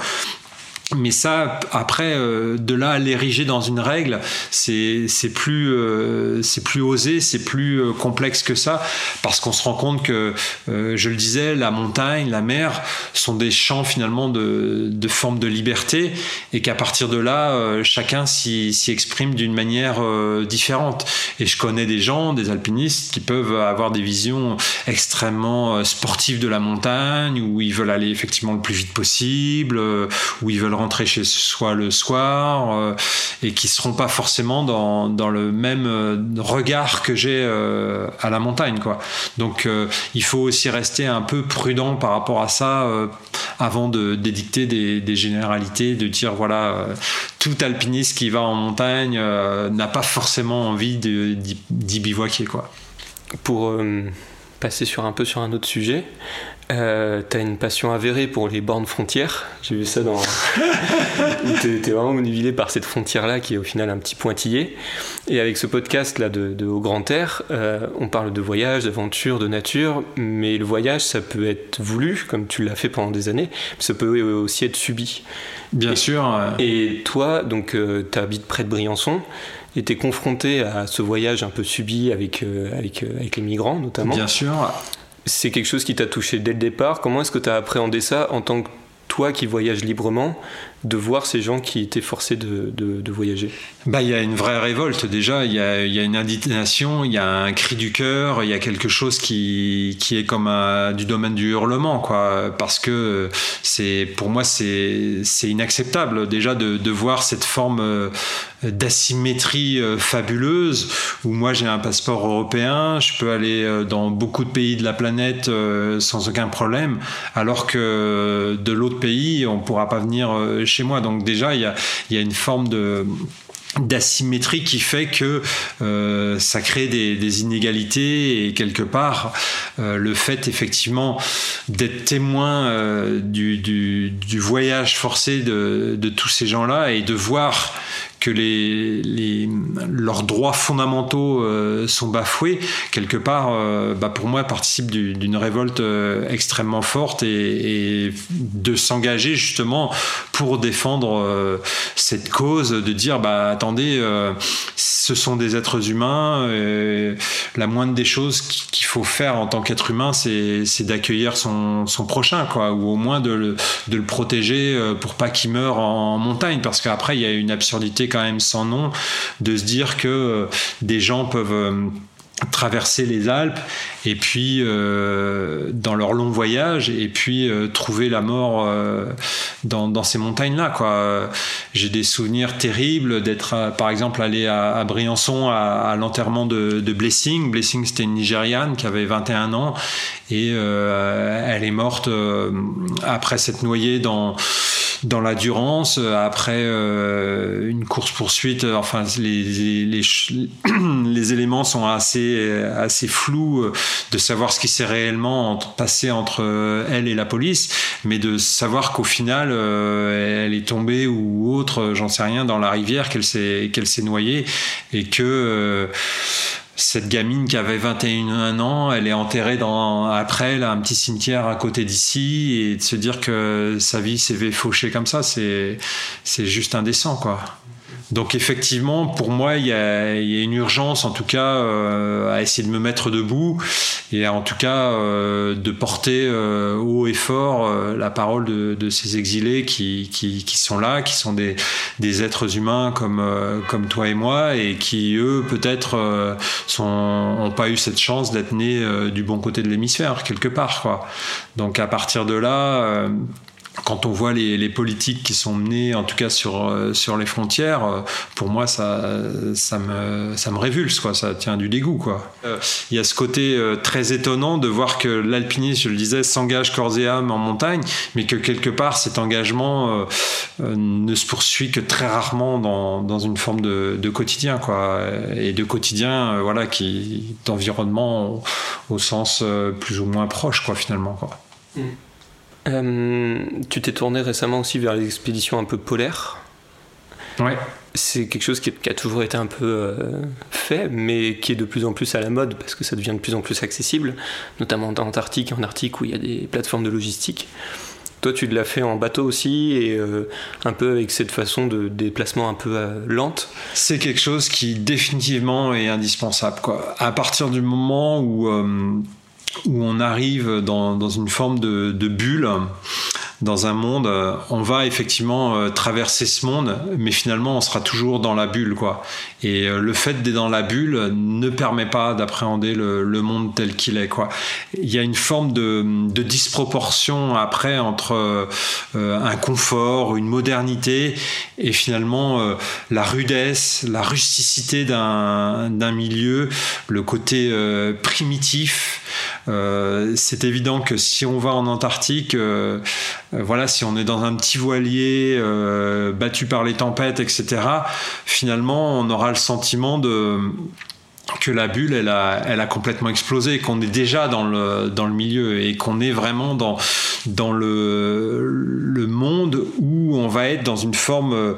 mais ça, après, euh, de là à l'ériger dans une règle, c'est plus, euh, c'est plus osé, c'est plus euh, complexe que ça, parce qu'on se rend compte que, je le disais, la montagne, la mer sont des champs finalement de, de forme de liberté, et qu'à partir de là, chacun s'y exprime d'une manière différente. Et je connais des gens, des alpinistes, qui peuvent avoir des visions extrêmement sportives de la montagne, où ils veulent aller effectivement le plus vite possible, où ils veulent rentrer chez soi le soir euh, et qui seront pas forcément dans, dans le même euh, regard que j'ai euh, à la montagne quoi. Donc il faut aussi rester un peu prudent par rapport à ça avant de d'édicter des, généralités, de dire voilà tout alpiniste qui va en montagne n'a pas forcément envie d'y bivouaquer quoi. Pour passer sur un peu sur un autre sujet, euh, t'as une passion avérée pour les bornes frontières. J'ai vu ça dans. t'es, t'es vraiment motivé par cette frontière-là qui est au final un petit pointillé. Et avec ce podcast-là de, Au Grand Air, euh, on parle de voyage, d'aventure, de nature, mais le voyage, ça peut être voulu, comme tu l'as fait pendant des années, mais ça peut aussi être subi. Bien sûr. Et toi, donc, euh, tu habites près de Briançon t'es confronté à ce voyage un peu subi avec, avec, avec les migrants, notamment. Bien sûr c'est quelque chose qui t'a touché dès le départ. Comment est-ce que tu as appréhendé ça en tant que toi qui voyages librement de voir ces gens qui étaient forcés de, de, voyager bah, Il y a une vraie révolte déjà, il y a, une indignation, il y a un cri du cœur, il y a quelque chose qui, qui est comme du domaine du hurlement, quoi, parce que c'est, pour moi c'est inacceptable déjà de, de, voir cette forme euh, d'asymétrie euh, fabuleuse où moi j'ai un passeport européen, je peux aller euh, dans beaucoup de pays de la planète sans aucun problème, alors que de l'autre pays on pourra pas venir chez moi. Donc déjà, il y a, une forme d'asymétrie qui fait que euh, ça crée des, inégalités et quelque part euh, le fait effectivement d'être témoin euh, du, voyage forcé de, de tous ces gens-là et de voir que les, leurs droits fondamentaux euh, sont bafoués, quelque part, euh, bah pour moi, participe d'une révolte euh, extrêmement forte et, de s'engager justement pour défendre cette cause, de dire, bah attendez, ce sont des êtres humains, la moindre des choses qu'il faut faire en tant qu'être humain, c'est d'accueillir son, prochain, quoi, ou au moins de le, de le protéger pour pas qu'il meure en montagne, parce qu'après, il y a une absurdité quand même sans nom de se dire que euh, des gens peuvent euh, traverser les Alpes et puis euh, dans leur long voyage et puis trouver la mort dans, ces montagnes là quoi. J'ai des souvenirs terribles d'être par exemple allé à, Briançon à, l'enterrement de, de, Blessing. Blessing c'était une Nigériane qui avait 21 ans et elle est morte après s'être noyée dans dans la durance, euh, après euh, une course poursuite, euh, enfin les, les, les, éléments sont assez assez flous de savoir ce qui s'est réellement passé entre elle et la police, mais de savoir qu'au final elle est tombée ou autre, j'en sais rien, dans la rivière, qu'elle s'est qu'elle s'est noyée et que cette gamine qui avait 21 ans, elle est enterrée dans, après un petit cimetière à côté d'ici et de se dire que sa vie s'est fauchée comme ça, c'est, c'est juste indécent, quoi. Donc effectivement, pour moi, il y a, une urgence, en tout cas, euh, à essayer de me mettre debout et en tout cas euh, de porter euh, haut et fort la parole de, ces exilés qui, sont là, qui sont des, êtres humains comme, toi et moi et qui, eux, peut-être, n'ont pas eu cette chance d'être nés du bon côté de l'hémisphère, quelque part. Donc à partir de là quand on voit les, politiques qui sont menées, en tout cas sur, euh, les frontières, euh, pour moi, ça, me, révulse, quoi. ça tient du dégoût. Quoi. Euh, il y a ce côté très étonnant de voir que l'alpinisme, je le disais, s'engage corps et âme en montagne, mais que quelque part, cet engagement ne se poursuit que très rarement dans, une forme de, de, quotidien, quoi. et de quotidien voilà, qui, d'environnement au, sens plus ou moins proche, quoi, finalement. Quoi. Mmh. Euh, tu t'es tourné récemment aussi vers les expéditions un peu polaires. Ouais. C'est quelque chose qui, a toujours été un peu euh, fait, mais qui est de plus en plus à la mode parce que ça devient de plus en plus accessible, notamment en Antarctique et en Arctique où il y a des plateformes de logistique. Toi, tu l'as fait en bateau aussi et un peu avec cette façon de déplacement un peu lente. C'est quelque chose qui définitivement est indispensable. Quoi. À partir du moment où où on arrive dans, une forme de, bulle dans un monde, on va effectivement traverser ce monde, mais finalement on sera toujours dans la bulle, quoi. Et euh, le fait d'être dans la bulle ne permet pas d'appréhender le, monde tel qu'il est. Quoi. Il y a une forme de, disproportion après entre euh, un confort, une modernité et finalement euh, la rudesse, la rusticité d'un milieu, le côté primitif. C'est évident que si on va en Antarctique, voilà, si on est dans un petit voilier battu par les tempêtes, etc., finalement on aura le sentiment de que la bulle, elle a, elle a complètement explosé, qu'on est déjà dans le, dans le milieu et qu'on est vraiment dans, dans le, le monde où on va être dans une forme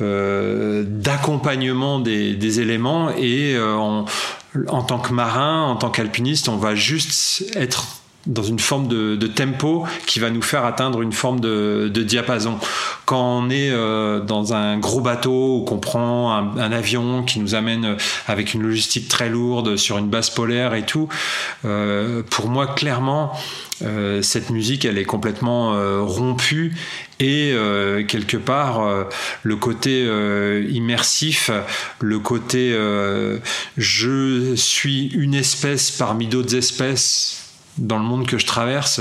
euh, d'accompagnement des, des, éléments et euh, en tant que marin, en tant qu'alpiniste, on va juste être dans une forme de, tempo qui va nous faire atteindre une forme de, diapason. Quand on est euh, dans un gros bateau ou qu'on prend un, avion qui nous amène euh, avec une logistique très lourde sur une base polaire et tout, euh, pour moi clairement cette musique elle est complètement rompue et quelque part le côté immersif, le côté je suis une espèce parmi d'autres espèces dans le monde que je traverse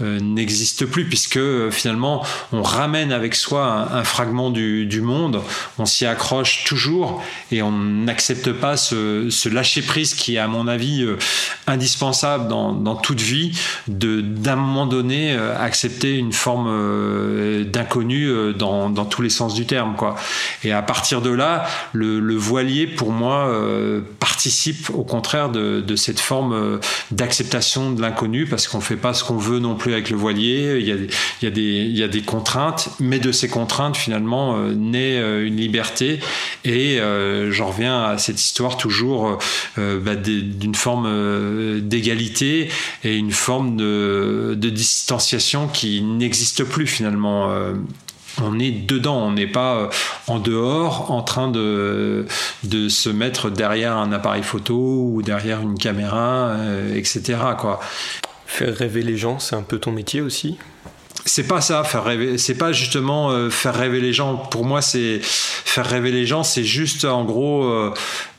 euh, n'existe plus puisque euh, finalement on ramène avec soi un, fragment du, monde, on s'y accroche toujours et on n'accepte pas ce, lâcher prise qui est à mon avis euh, indispensable dans, toute vie d'un moment donné accepter une forme d'inconnu dans, tous les sens du terme quoi. Et à partir de là, le, voilier pour moi participe au contraire de, cette forme d'acceptation de inconnu parce qu'on fait pas ce qu'on veut non plus avec le voilier. Il y a des, contraintes, mais de ces contraintes finalement euh, naît euh, une liberté. Et euh, j'en reviens à cette histoire toujours bah, d'une forme d'égalité et une forme de distanciation qui n'existe plus finalement on est dedans, on n'est pas euh, en dehors en train de, de se mettre derrière un appareil photo ou derrière une caméra, euh, etc. Quoi. Faire rêver les gens, c'est un peu ton métier aussi? C'est pas ça, faire rêver. C'est pas justement euh, faire rêver les gens. Pour moi, c'est faire rêver les gens. C'est juste en gros euh,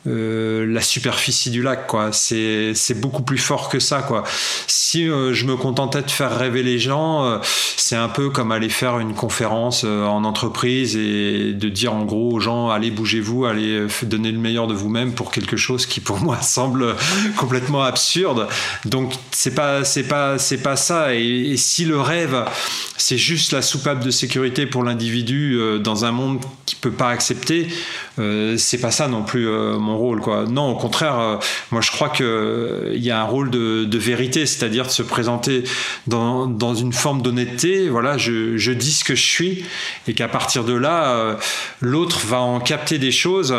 la superficie du lac quoi. C'est c'est beaucoup plus fort que ça quoi. Si euh, je me contentais de faire rêver les gens euh, c'est un peu comme aller faire une conférence en entreprise et de dire en gros aux gens allez bougez-vous allez donner le meilleur de vous-même pour quelque chose qui pour moi semble complètement absurde. Donc c'est pas c'est pas c'est pas ça. Et, et, si le rêve c'est juste la soupape de sécurité pour l'individu dans un monde qui peut pas accepter c'est pas ça non plus mon rôle. Quoi. Non, au contraire, euh, moi je crois qu'il euh, y a un rôle de, vérité, c'est-à-dire de se présenter dans, une forme d'honnêteté. Voilà, je, je, dis ce que je suis et qu'à partir de là, euh, l'autre va en capter des choses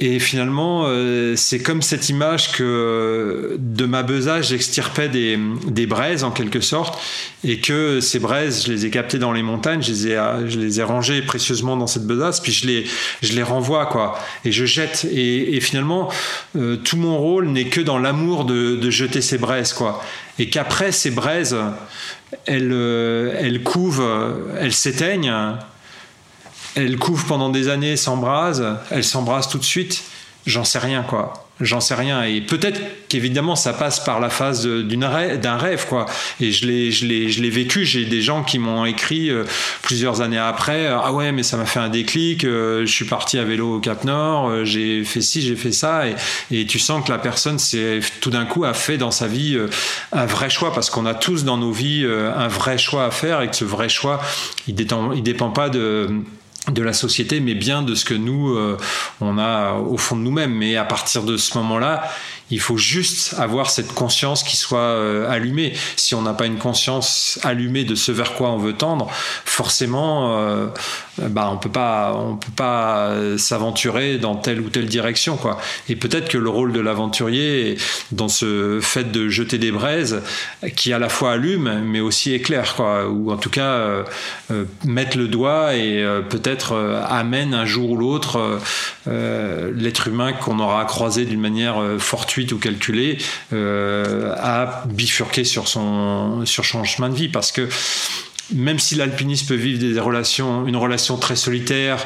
et finalement, euh, c'est comme cette image que de ma besace, j'extirpais des, des, braises en quelque sorte, et que ces braises, je les ai captées dans les montagnes, je les ai, je les ai rangées précieusement dans cette besace, puis je les, je les renvoie, quoi, et je jette. Et, et finalement, euh, tout mon rôle n'est que dans l'amour de, de, jeter ces braises, quoi. Et qu'après, ces braises, elles, euh, elles couvent, elles s'éteignent elle couvre pendant des années, s'embrase, elle s'embrase tout de suite, j'en sais rien quoi. J'en sais rien et peut-être qu'évidemment ça passe par la phase d'un rêve, quoi. Et je l'ai vécu. J'ai des gens qui m'ont écrit euh, plusieurs années après. ah ouais, mais ça m'a fait un déclic. Euh, je suis parti à vélo au Cap Nord. Euh, j'ai fait ci, j'ai fait ça. Et, tu sens que la personne, tout d'un coup a fait dans sa vie un vrai choix parce qu'on a tous dans nos vies un vrai choix à faire et que ce vrai choix, il dépend il dépend pas de de la société, mais bien de ce que nous, euh, on a au fond de nous-mêmes. Mais à partir de ce moment-là, Il faut juste avoir cette conscience qui soit euh, allumée. Si on n'a pas une conscience allumée de ce vers quoi on veut tendre, forcément, euh, bah, on peut pas, on peut pas s'aventurer dans telle ou telle direction, quoi. Et peut-être que le rôle de l'aventurier dans ce fait de jeter des braises, qui à la fois allume, mais aussi éclaire, quoi. Ou en tout cas euh, mettre le doigt et peut-être amène un jour ou l'autre l'être humain qu'on aura croisé d'une manière fortuite ou calculé euh, à bifurquer sur son, sur son chemin de vie. Parce que même si l'alpiniste peut vivre des relations, une relation très solitaire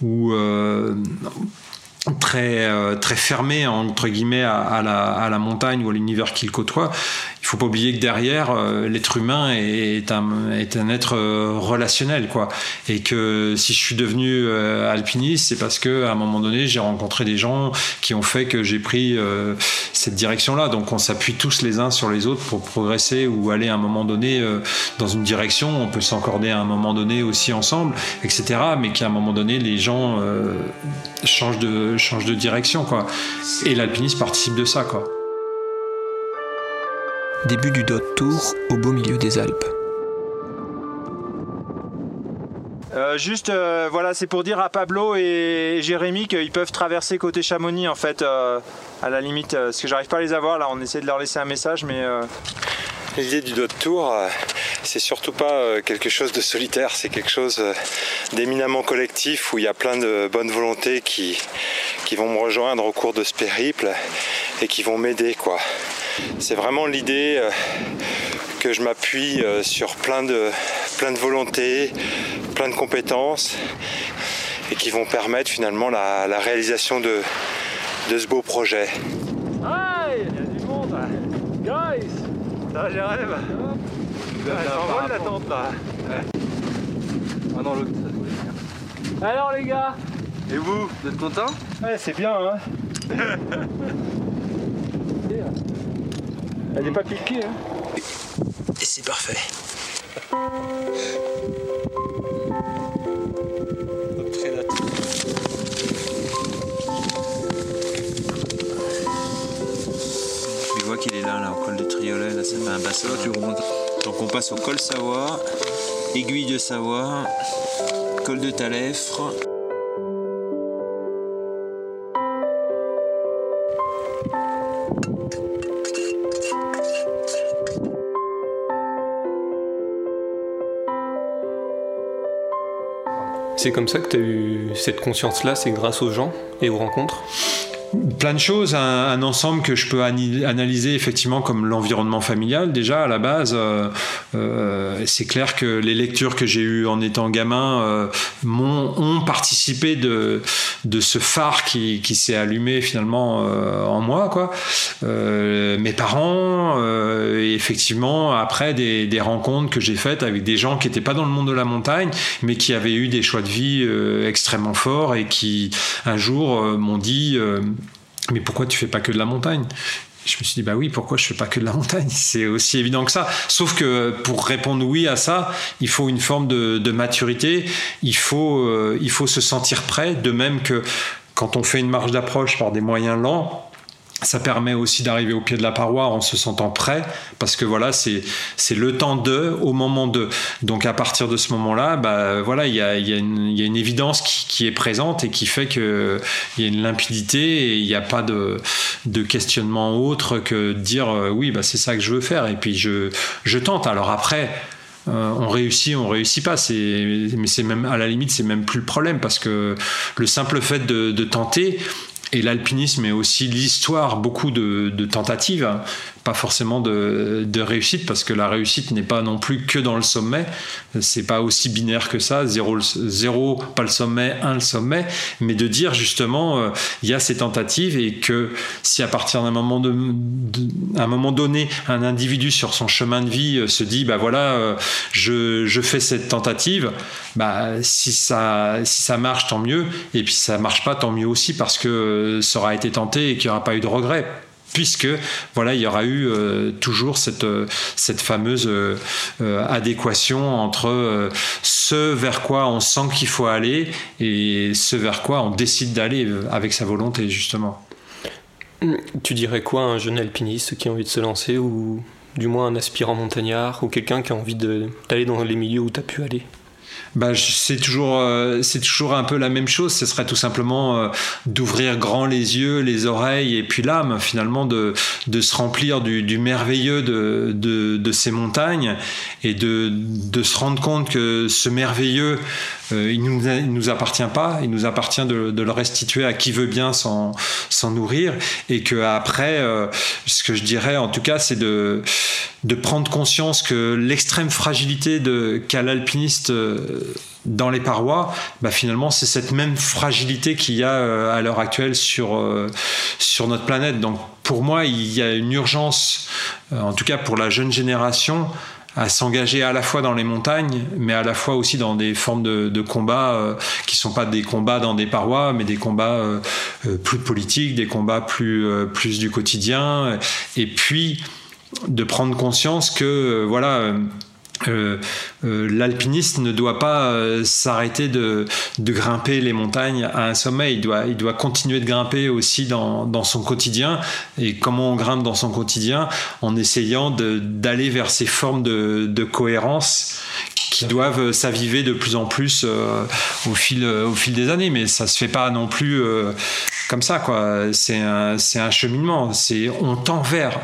ou euh, très euh, très fermé entre guillemets à, la, à la montagne ou à l'univers qu'il côtoie il faut pas oublier que derrière euh, l'être humain est un est un être euh, relationnel quoi et que si je suis devenu alpiniste c'est parce que à un moment donné j'ai rencontré des gens qui ont fait que j'ai pris cette direction là donc on s'appuie tous les uns sur les autres pour progresser ou aller à un moment donné dans une direction on peut s'encorder à un moment donné aussi ensemble etc mais qu'à un moment donné les gens changent de change de direction, quoi. Et l'alpinisme participe de ça, quoi. Début du Dot Tour au beau milieu des Alpes. Euh, juste, euh, voilà, c'est pour dire à Pablo et Jérémy qu'ils peuvent traverser côté Chamonix, en fait, euh, à la limite, parce que j'arrive pas à les avoir, là, on essaie de leur laisser un message, mais... L'idée du Dot Tour, c'est surtout pas quelque chose de solitaire, c'est quelque chose d'éminemment collectif où il y a plein de bonnes volontés qui, qui vont me rejoindre au cours de ce périple et qui vont m'aider quoi. C'est vraiment l'idée euh, que je m'appuie euh, sur plein de, plein de volontés, plein de compétences et qui vont permettre finalement la, réalisation de, de, ce beau projet. Aïe, il y a du monde Guys. Ça j'arrive Ça la tente là. Ah non l'autre Alors les gars. Et vous, vous êtes content? Ouais, c'est bien, hein. Elle n'est pas piquée, hein. Et c'est parfait. Là, là, au col de Triolet, là, ça fait un bassin. tu remontes. Donc on passe au col Savoie, aiguille de Savoie, col de Talèfre. C'est comme ça que tu as eu cette conscience-là, c'est grâce aux gens et aux rencontres? Plein de choses, un, ensemble que je peux analyser effectivement comme l'environnement familial. Déjà à la base, euh, euh, c'est clair que les lectures que j'ai eues en étant gamin euh, ont participé de, de ce phare qui, qui s'est allumé finalement en moi. Quoi. mes parents, et effectivement après des, des rencontres que j'ai faites avec des gens qui n'étaient pas dans le monde de la montagne, mais qui avaient eu des choix de vie extrêmement forts et qui un jour m'ont dit mais pourquoi tu fais pas que de la montagne? Je me suis dit, bah oui, pourquoi je fais pas que de la montagne? C'est aussi évident que ça. Sauf que pour répondre oui à ça, il faut une forme de, maturité, il faut, euh, il faut se sentir prêt, de même que quand on fait une marche d'approche par des moyens lents, ça permet aussi d'arriver au pied de la paroi en se sentant prêt parce que voilà c'est c'est le temps de au moment de donc à partir de ce moment là bah voilà il y a, y, y a une évidence qui, qui, est présente et qui fait que il y a une limpidité et il n'y a pas de de questionnement autre que de dire euh, oui bah c'est ça que je veux faire et puis je je tente alors après euh, on réussit, on réussit pas. C'est, mais c'est même à la limite, c'est même plus le problème parce que le simple fait de tenter, et l'alpinisme est aussi l'histoire beaucoup de, tentatives. Pas forcément de, réussite, parce que la réussite n'est pas non plus que dans le sommet. C'est pas aussi binaire que ça, zéro, pas le sommet, un le sommet, mais de dire justement, euh, il y a ces tentatives et que si à partir d'un moment, donné, un individu sur son chemin de vie euh, se dit, bah voilà, euh, je, je, fais cette tentative, bah si ça, si ça marche, tant mieux, et puis si ça marche pas, tant mieux aussi, parce que ça aura été tenté et qu'il n'y aura pas eu de regret puisque voilà il y aura eu euh, toujours cette euh, fameuse euh, adéquation entre ce vers quoi on sent qu'il faut aller et ce vers quoi on décide d'aller avec sa volonté justement. Tu dirais quoi un jeune alpiniste qui a envie de se lancer ou du moins un aspirant montagnard ou quelqu'un qui a envie d'aller dans les milieux où tu as pu aller? Bah, c'est toujours, euh, c'est toujours un peu la même chose. Ce serait tout simplement euh, d'ouvrir grand les yeux, les oreilles et puis l'âme, finalement, de, de se remplir du, du merveilleux de, de, de, ces montagnes et de, de se rendre compte que ce merveilleux, euh, il il nous appartient pas. Il nous appartient de, le restituer à qui veut bien s'en, nourrir et que après, ce que je dirais, en tout cas, c'est de de prendre conscience que l'extrême fragilité qu'a l'alpiniste euh, dans les parois, bah finalement c'est cette même fragilité qu'il y a euh, à l'heure actuelle sur euh, sur notre planète. Donc pour moi il y a une urgence, en tout cas pour la jeune génération, à s'engager à la fois dans les montagnes, mais à la fois aussi dans des formes de, de combats euh, qui sont pas des combats dans des parois, mais des combats plus politiques, des combats plus plus du quotidien, et puis de prendre conscience que euh, voilà euh, euh, l'alpiniste ne doit pas s'arrêter de, grimper les montagnes à un sommet, il doit, il doit continuer de grimper aussi dans, son quotidien. Et comment on grimpe dans son quotidien? En essayant d'aller vers ces formes de, cohérence qui doivent s'aviver de plus en plus au, fil, au fil des années. Mais ça se fait pas non plus comme ça. C'est un, un cheminement, on tend vers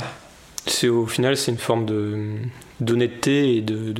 au final, c'est une forme de d'honnêteté et de,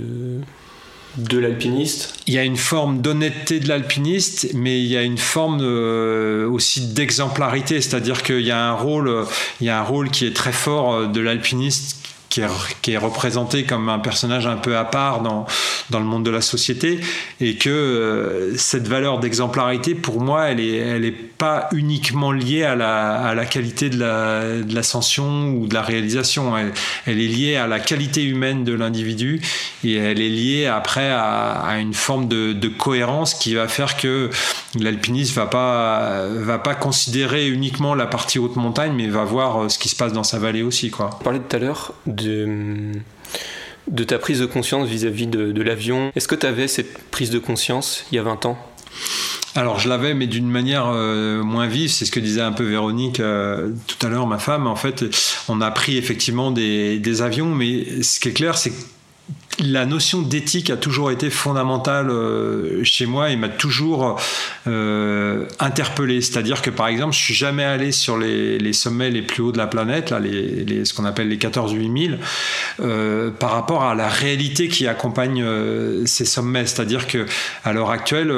de, l'alpiniste. Il y a une forme d'honnêteté de l'alpiniste, mais il y a une forme euh, aussi d'exemplarité, c'est-à-dire qu'il y a un rôle, y a un rôle qui est très fort euh, de l'alpiniste qui est, représenté comme un personnage un peu à part dans, dans le monde de la société et que euh, cette valeur d'exemplarité pour moi est, elle est pas uniquement liée à la, qualité de l'ascension ou de la réalisation elle, est liée à la qualité humaine de l'individu et elle est liée après à, une forme de, de, cohérence qui va faire que l'alpiniste va pas va pas considérer uniquement la partie haute montagne mais va voir euh, ce qui se passe dans sa vallée aussi quoi. On parlait tout à l'heure de, de ta prise de conscience vis-à-vis de, l'avion. Est-ce que tu avais cette prise de conscience il y a 20 ans? Alors je l'avais, mais d'une manière euh, moins vive. C'est ce que disait un peu Véronique euh, tout à l'heure, ma femme. En fait, on a pris effectivement des, des avions, mais ce qui est clair, c'est que la notion d'éthique a toujours été fondamentale euh, chez moi et m'a toujours euh, interpellé. C'est-à-dire que par exemple, je suis jamais allé sur les, sommets les plus hauts de la planète, là, ce qu'on appelle les 14 8000, euh, par rapport à la réalité qui accompagne ces sommets. C'est-à-dire que à l'heure actuelle,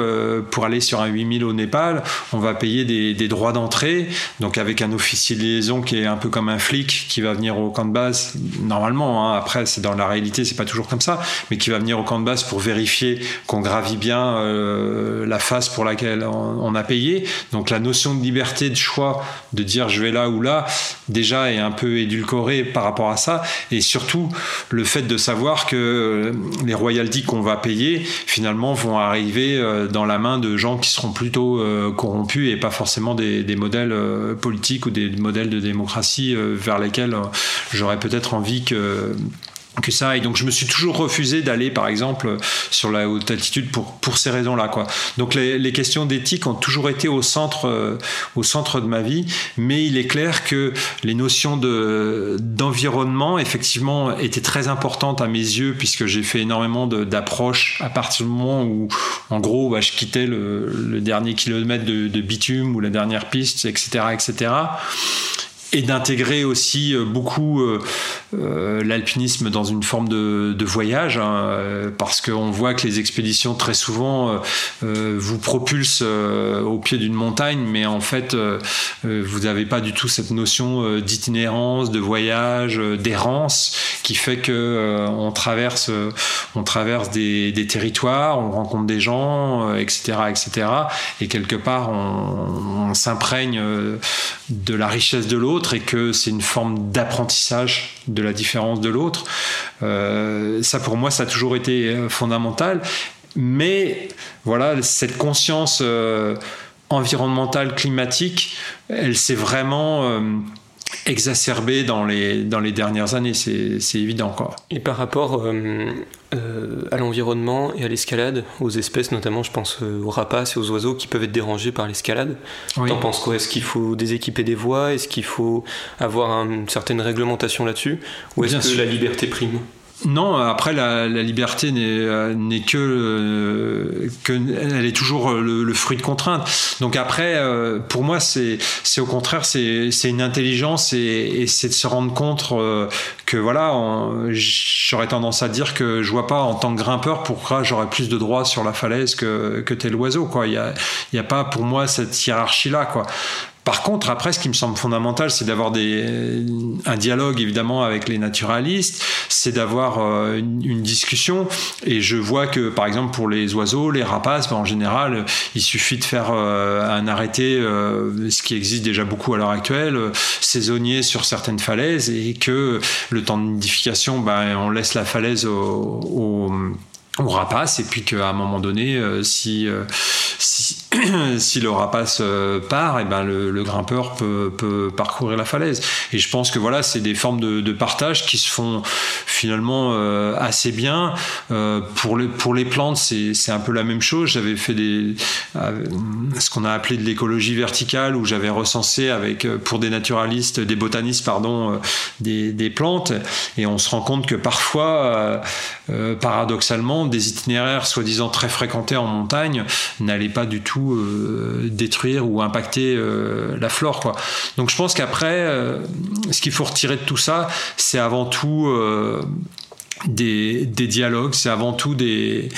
pour aller sur un 8000 au Népal, on va payer des, des droits d'entrée, donc avec un officier de liaison qui est un peu comme un flic qui va venir au camp de base. Normalement, hein, après, c'est dans la réalité, c'est pas toujours comme ça, mais qui va venir au camp de base pour vérifier qu'on gravit bien euh, la face pour laquelle on, a payé. Donc la notion de liberté de choix, de dire je vais là ou là, déjà est un peu édulcorée par rapport à ça. Et surtout, le fait de savoir que euh, les royalties qu'on va payer, finalement, vont arriver euh, dans la main de gens qui seront plutôt corrompus et pas forcément des modèles politiques ou des modèles de démocratie vers lesquels j'aurais peut-être envie que que ça. Et donc, je me suis toujours refusé d'aller, par exemple, sur la haute altitude pour, pour ces raisons-là, quoi. Donc, les, questions d'éthique ont toujours été au centre, euh, au centre de ma vie. Mais il est clair que les notions de, d'environnement, effectivement, étaient très importantes à mes yeux, puisque j'ai fait énormément d'approches à partir du moment où, en gros, bah, je quittais le, le dernier kilomètre de, de, bitume ou la dernière piste, etc., etc et d'intégrer aussi euh, beaucoup euh, euh, l'alpinisme dans une forme de, voyage, hein, parce qu'on voit que les expéditions très souvent vous propulsent au pied d'une montagne, mais en fait vous n'avez pas du tout cette notion d'itinérance, de voyage, d'errance, qui fait que on traverse, on traverse des, territoires, on rencontre des gens, etc., etc., et quelque part on s'imprègne de la richesse de l'autre et que c'est une forme d'apprentissage de la différence de l'autre. Euh, ça, pour moi, ça a toujours été euh, fondamental. Mais voilà, cette conscience euh, environnementale, climatique, elle s'est vraiment exacerbé dans les, dans les dernières années, c'est évident. Quoi. Et par rapport euh, euh, à l'environnement et à l'escalade, aux espèces notamment, je pense aux rapaces et aux oiseaux qui peuvent être dérangés par l'escalade, oui. t'en penses quoi? Est-ce qu'il faut déséquiper des voies? Est-ce qu'il faut avoir une certaine réglementation là-dessus? Ou est-ce que sûr. la liberté prime? Non, après la, la liberté n'est euh, que, euh, que elle est toujours le, le, fruit de contraintes. Donc après, euh, pour moi, c'est au contraire c'est une intelligence et, et c'est de se rendre compte euh, que voilà, j'aurais tendance à dire que je vois pas en tant que grimpeur pourquoi j'aurais plus de droits sur la falaise que que tel oiseau quoi. Il y a y a pas pour moi cette hiérarchie là quoi. Par contre, après, ce qui me semble fondamental, c'est d'avoir un dialogue évidemment avec les naturalistes, c'est d'avoir euh, une, une, discussion. Et je vois que, par exemple, pour les oiseaux, les rapaces, ben, en général, il suffit de faire euh, un arrêté, euh, ce qui existe déjà beaucoup à l'heure actuelle, saisonnier sur certaines falaises, et que le temps de nidification, ben, on laisse la falaise au, au au rapace et puis qu'à un moment donné euh, si, euh, si, le rapace euh, part et ben le, grimpeur peut, parcourir la falaise. Et je pense que voilà c'est des formes de, partage qui se font finalement assez bien. Pour les pour les plantes c'est un peu la même chose. J'avais fait ce qu'on a appelé de l'écologie verticale où j'avais recensé avec pour des naturalistes des botanistes pardon des, des plantes. Et on se rend compte que parfois paradoxalement des itinéraires soi-disant très fréquentés en montagne n'allaient pas du tout euh, détruire ou impacter euh, la flore. Donc je pense qu'après, euh, ce qu'il faut retirer de tout ça, c'est avant tout des, dialogues, c'est avant tout des,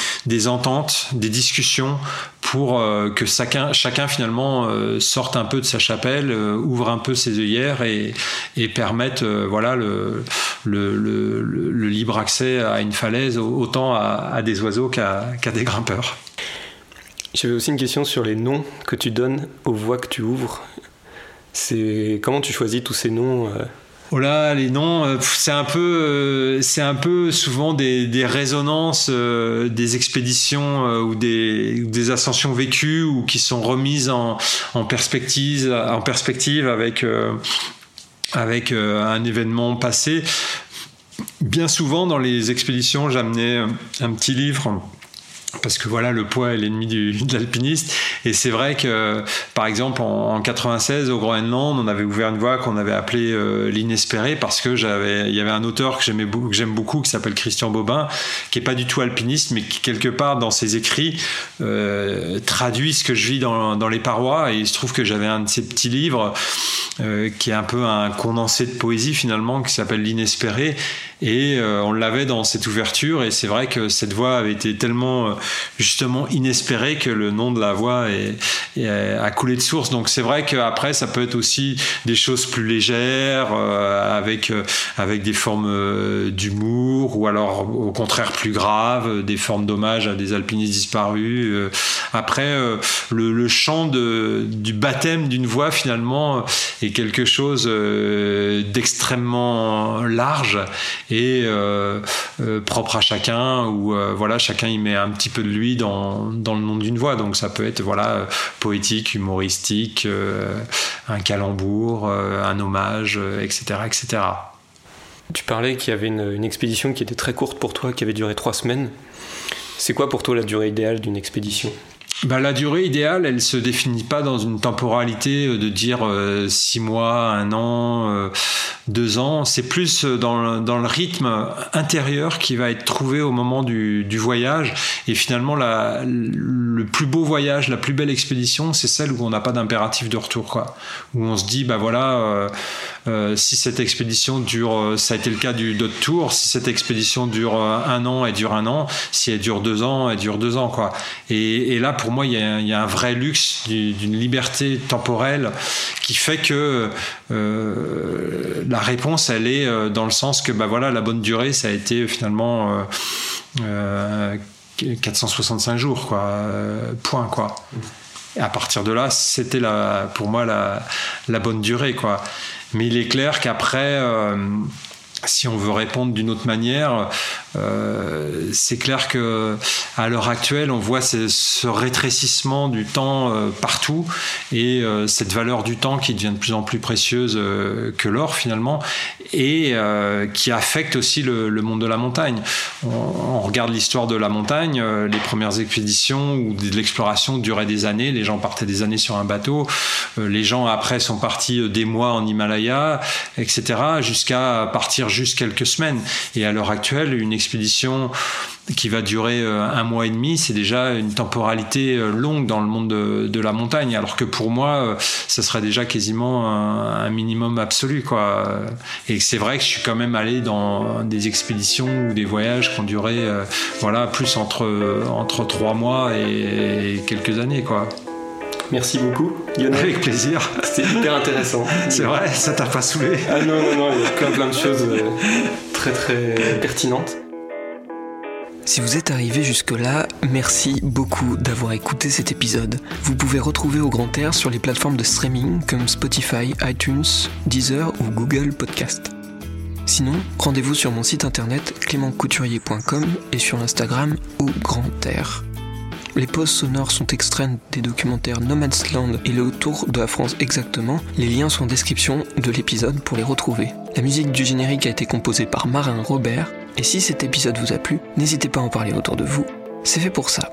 ententes, des discussions pour euh, que chacun, chacun finalement euh, sorte un peu de sa chapelle, euh, ouvre un peu ses œillères et, et permette voilà, le, libre accès à une falaise autant à, des oiseaux qu'à qu des grimpeurs. J'avais aussi une question sur les noms que tu donnes aux voies que tu ouvres. C'est comment tu choisis tous ces noms Oh là, les noms, c'est un peu, c'est un peu souvent des, résonances, euh, des expéditions euh, ou, des, ascensions vécues ou qui sont remises en, en perspective, en perspective avec euh, avec un événement passé. Bien souvent, dans les expéditions, j'amenais un petit livre parce que voilà, le poids est l'ennemi de l'alpiniste. Et c'est vrai que, par exemple, en, en, 96, au Groenland, on avait ouvert une voie qu'on avait appelée euh, l'inespéré parce que j'avais, il y avait un auteur que j'aime beaucoup, qui s'appelle Christian Bobin, qui est pas du tout alpiniste, mais qui quelque part dans ses écrits euh, traduit ce que je vis dans, les parois. Et il se trouve que j'avais un de ces petits livres euh, qui est un peu un condensé de poésie finalement, qui s'appelle l'inespéré. Et euh, on l'avait dans cette ouverture. Et c'est vrai que cette voie avait été tellement justement inespéré que le nom de la voie est, est, a coulé de source. Donc c'est vrai qu'après ça peut être aussi des choses plus légères euh, avec euh, avec des formes euh, d'humour ou alors au contraire plus graves, des formes d'hommage à des alpinistes disparus. Euh, après euh, le, le chant du baptême d'une voie finalement est quelque chose d'extrêmement large et propre à chacun où voilà chacun y met un petit peu de lui dans, dans le nom d'une voix. Donc ça peut être voilà poétique, humoristique, euh, un calembour, euh, un hommage, etc., etc. Tu parlais qu'il y avait une, expédition qui était très courte pour toi, qui avait duré trois semaines. C'est quoi pour toi la durée idéale d'une expédition? Bah, la durée idéale, elle se définit pas dans une temporalité de dire euh, six mois, un an, euh, deux ans. C'est plus dans le, dans le rythme intérieur qui va être trouvé au moment du, voyage. Et finalement, la, le plus beau voyage, la plus belle expédition, c'est celle où on n'a pas d'impératif de retour, quoi. Où on se dit, bah voilà, euh, euh, si cette expédition dure, ça a été le cas du d'autres tours, si cette expédition dure un an, elle dure un an. Si elle dure deux ans, elle dure deux ans, quoi. Et, là, pour moi, il y, a, un vrai luxe d'une liberté temporelle qui fait que euh, la réponse, elle est euh, dans le sens que bah, voilà, la bonne durée, ça a été finalement euh, 465 jours, quoi, euh, point. Quoi. À partir de là, c'était pour moi la, la, bonne durée. Quoi. Mais il est clair qu'après si on veut répondre d'une autre manière, euh, c'est clair que à l'heure actuelle, on voit ce, rétrécissement du temps euh, partout et euh, cette valeur du temps qui devient de plus en plus précieuse que l'or finalement et qui affecte aussi le, monde de la montagne. On, on regarde l'histoire de la montagne, les premières expéditions ou de l'exploration duraient des années, les gens partaient des années sur un bateau, les gens après sont partis des mois en Himalaya, etc., jusqu'à partir juste quelques semaines. Et à l'heure actuelle, une expédition qui va durer euh, un mois et demi, c'est déjà une temporalité euh, longue dans le monde de, la montagne, alors que pour moi, ce serait déjà quasiment un, minimum absolu, quoi. Et c'est vrai que je suis quand même allé dans des expéditions ou des voyages qui ont duré, euh, voilà, plus entre entre trois mois et, et quelques années, quoi. Merci beaucoup, Lionel. Avec plaisir. C'était hyper intéressant. C'est vrai, ça t'a pas saoulé Ah non, non, non, il y a plein plein de choses très très pertinentes. Si vous êtes arrivé jusque-là, merci beaucoup d'avoir écouté cet épisode. Vous pouvez retrouver au grand air sur les plateformes de streaming comme Spotify, iTunes, Deezer ou Google Podcast. Sinon, rendez-vous sur mon site internet clémentcouturier.com et sur l'Instagram au grand air. Les pauses sonores sont extraites des documentaires Nomadsland et le Tour de la France exactement. Les liens sont en description de l'épisode pour les retrouver. La musique du générique a été composée par Marin Robert. Et si cet épisode vous a plu, n'hésitez pas à en parler autour de vous. C'est fait pour ça.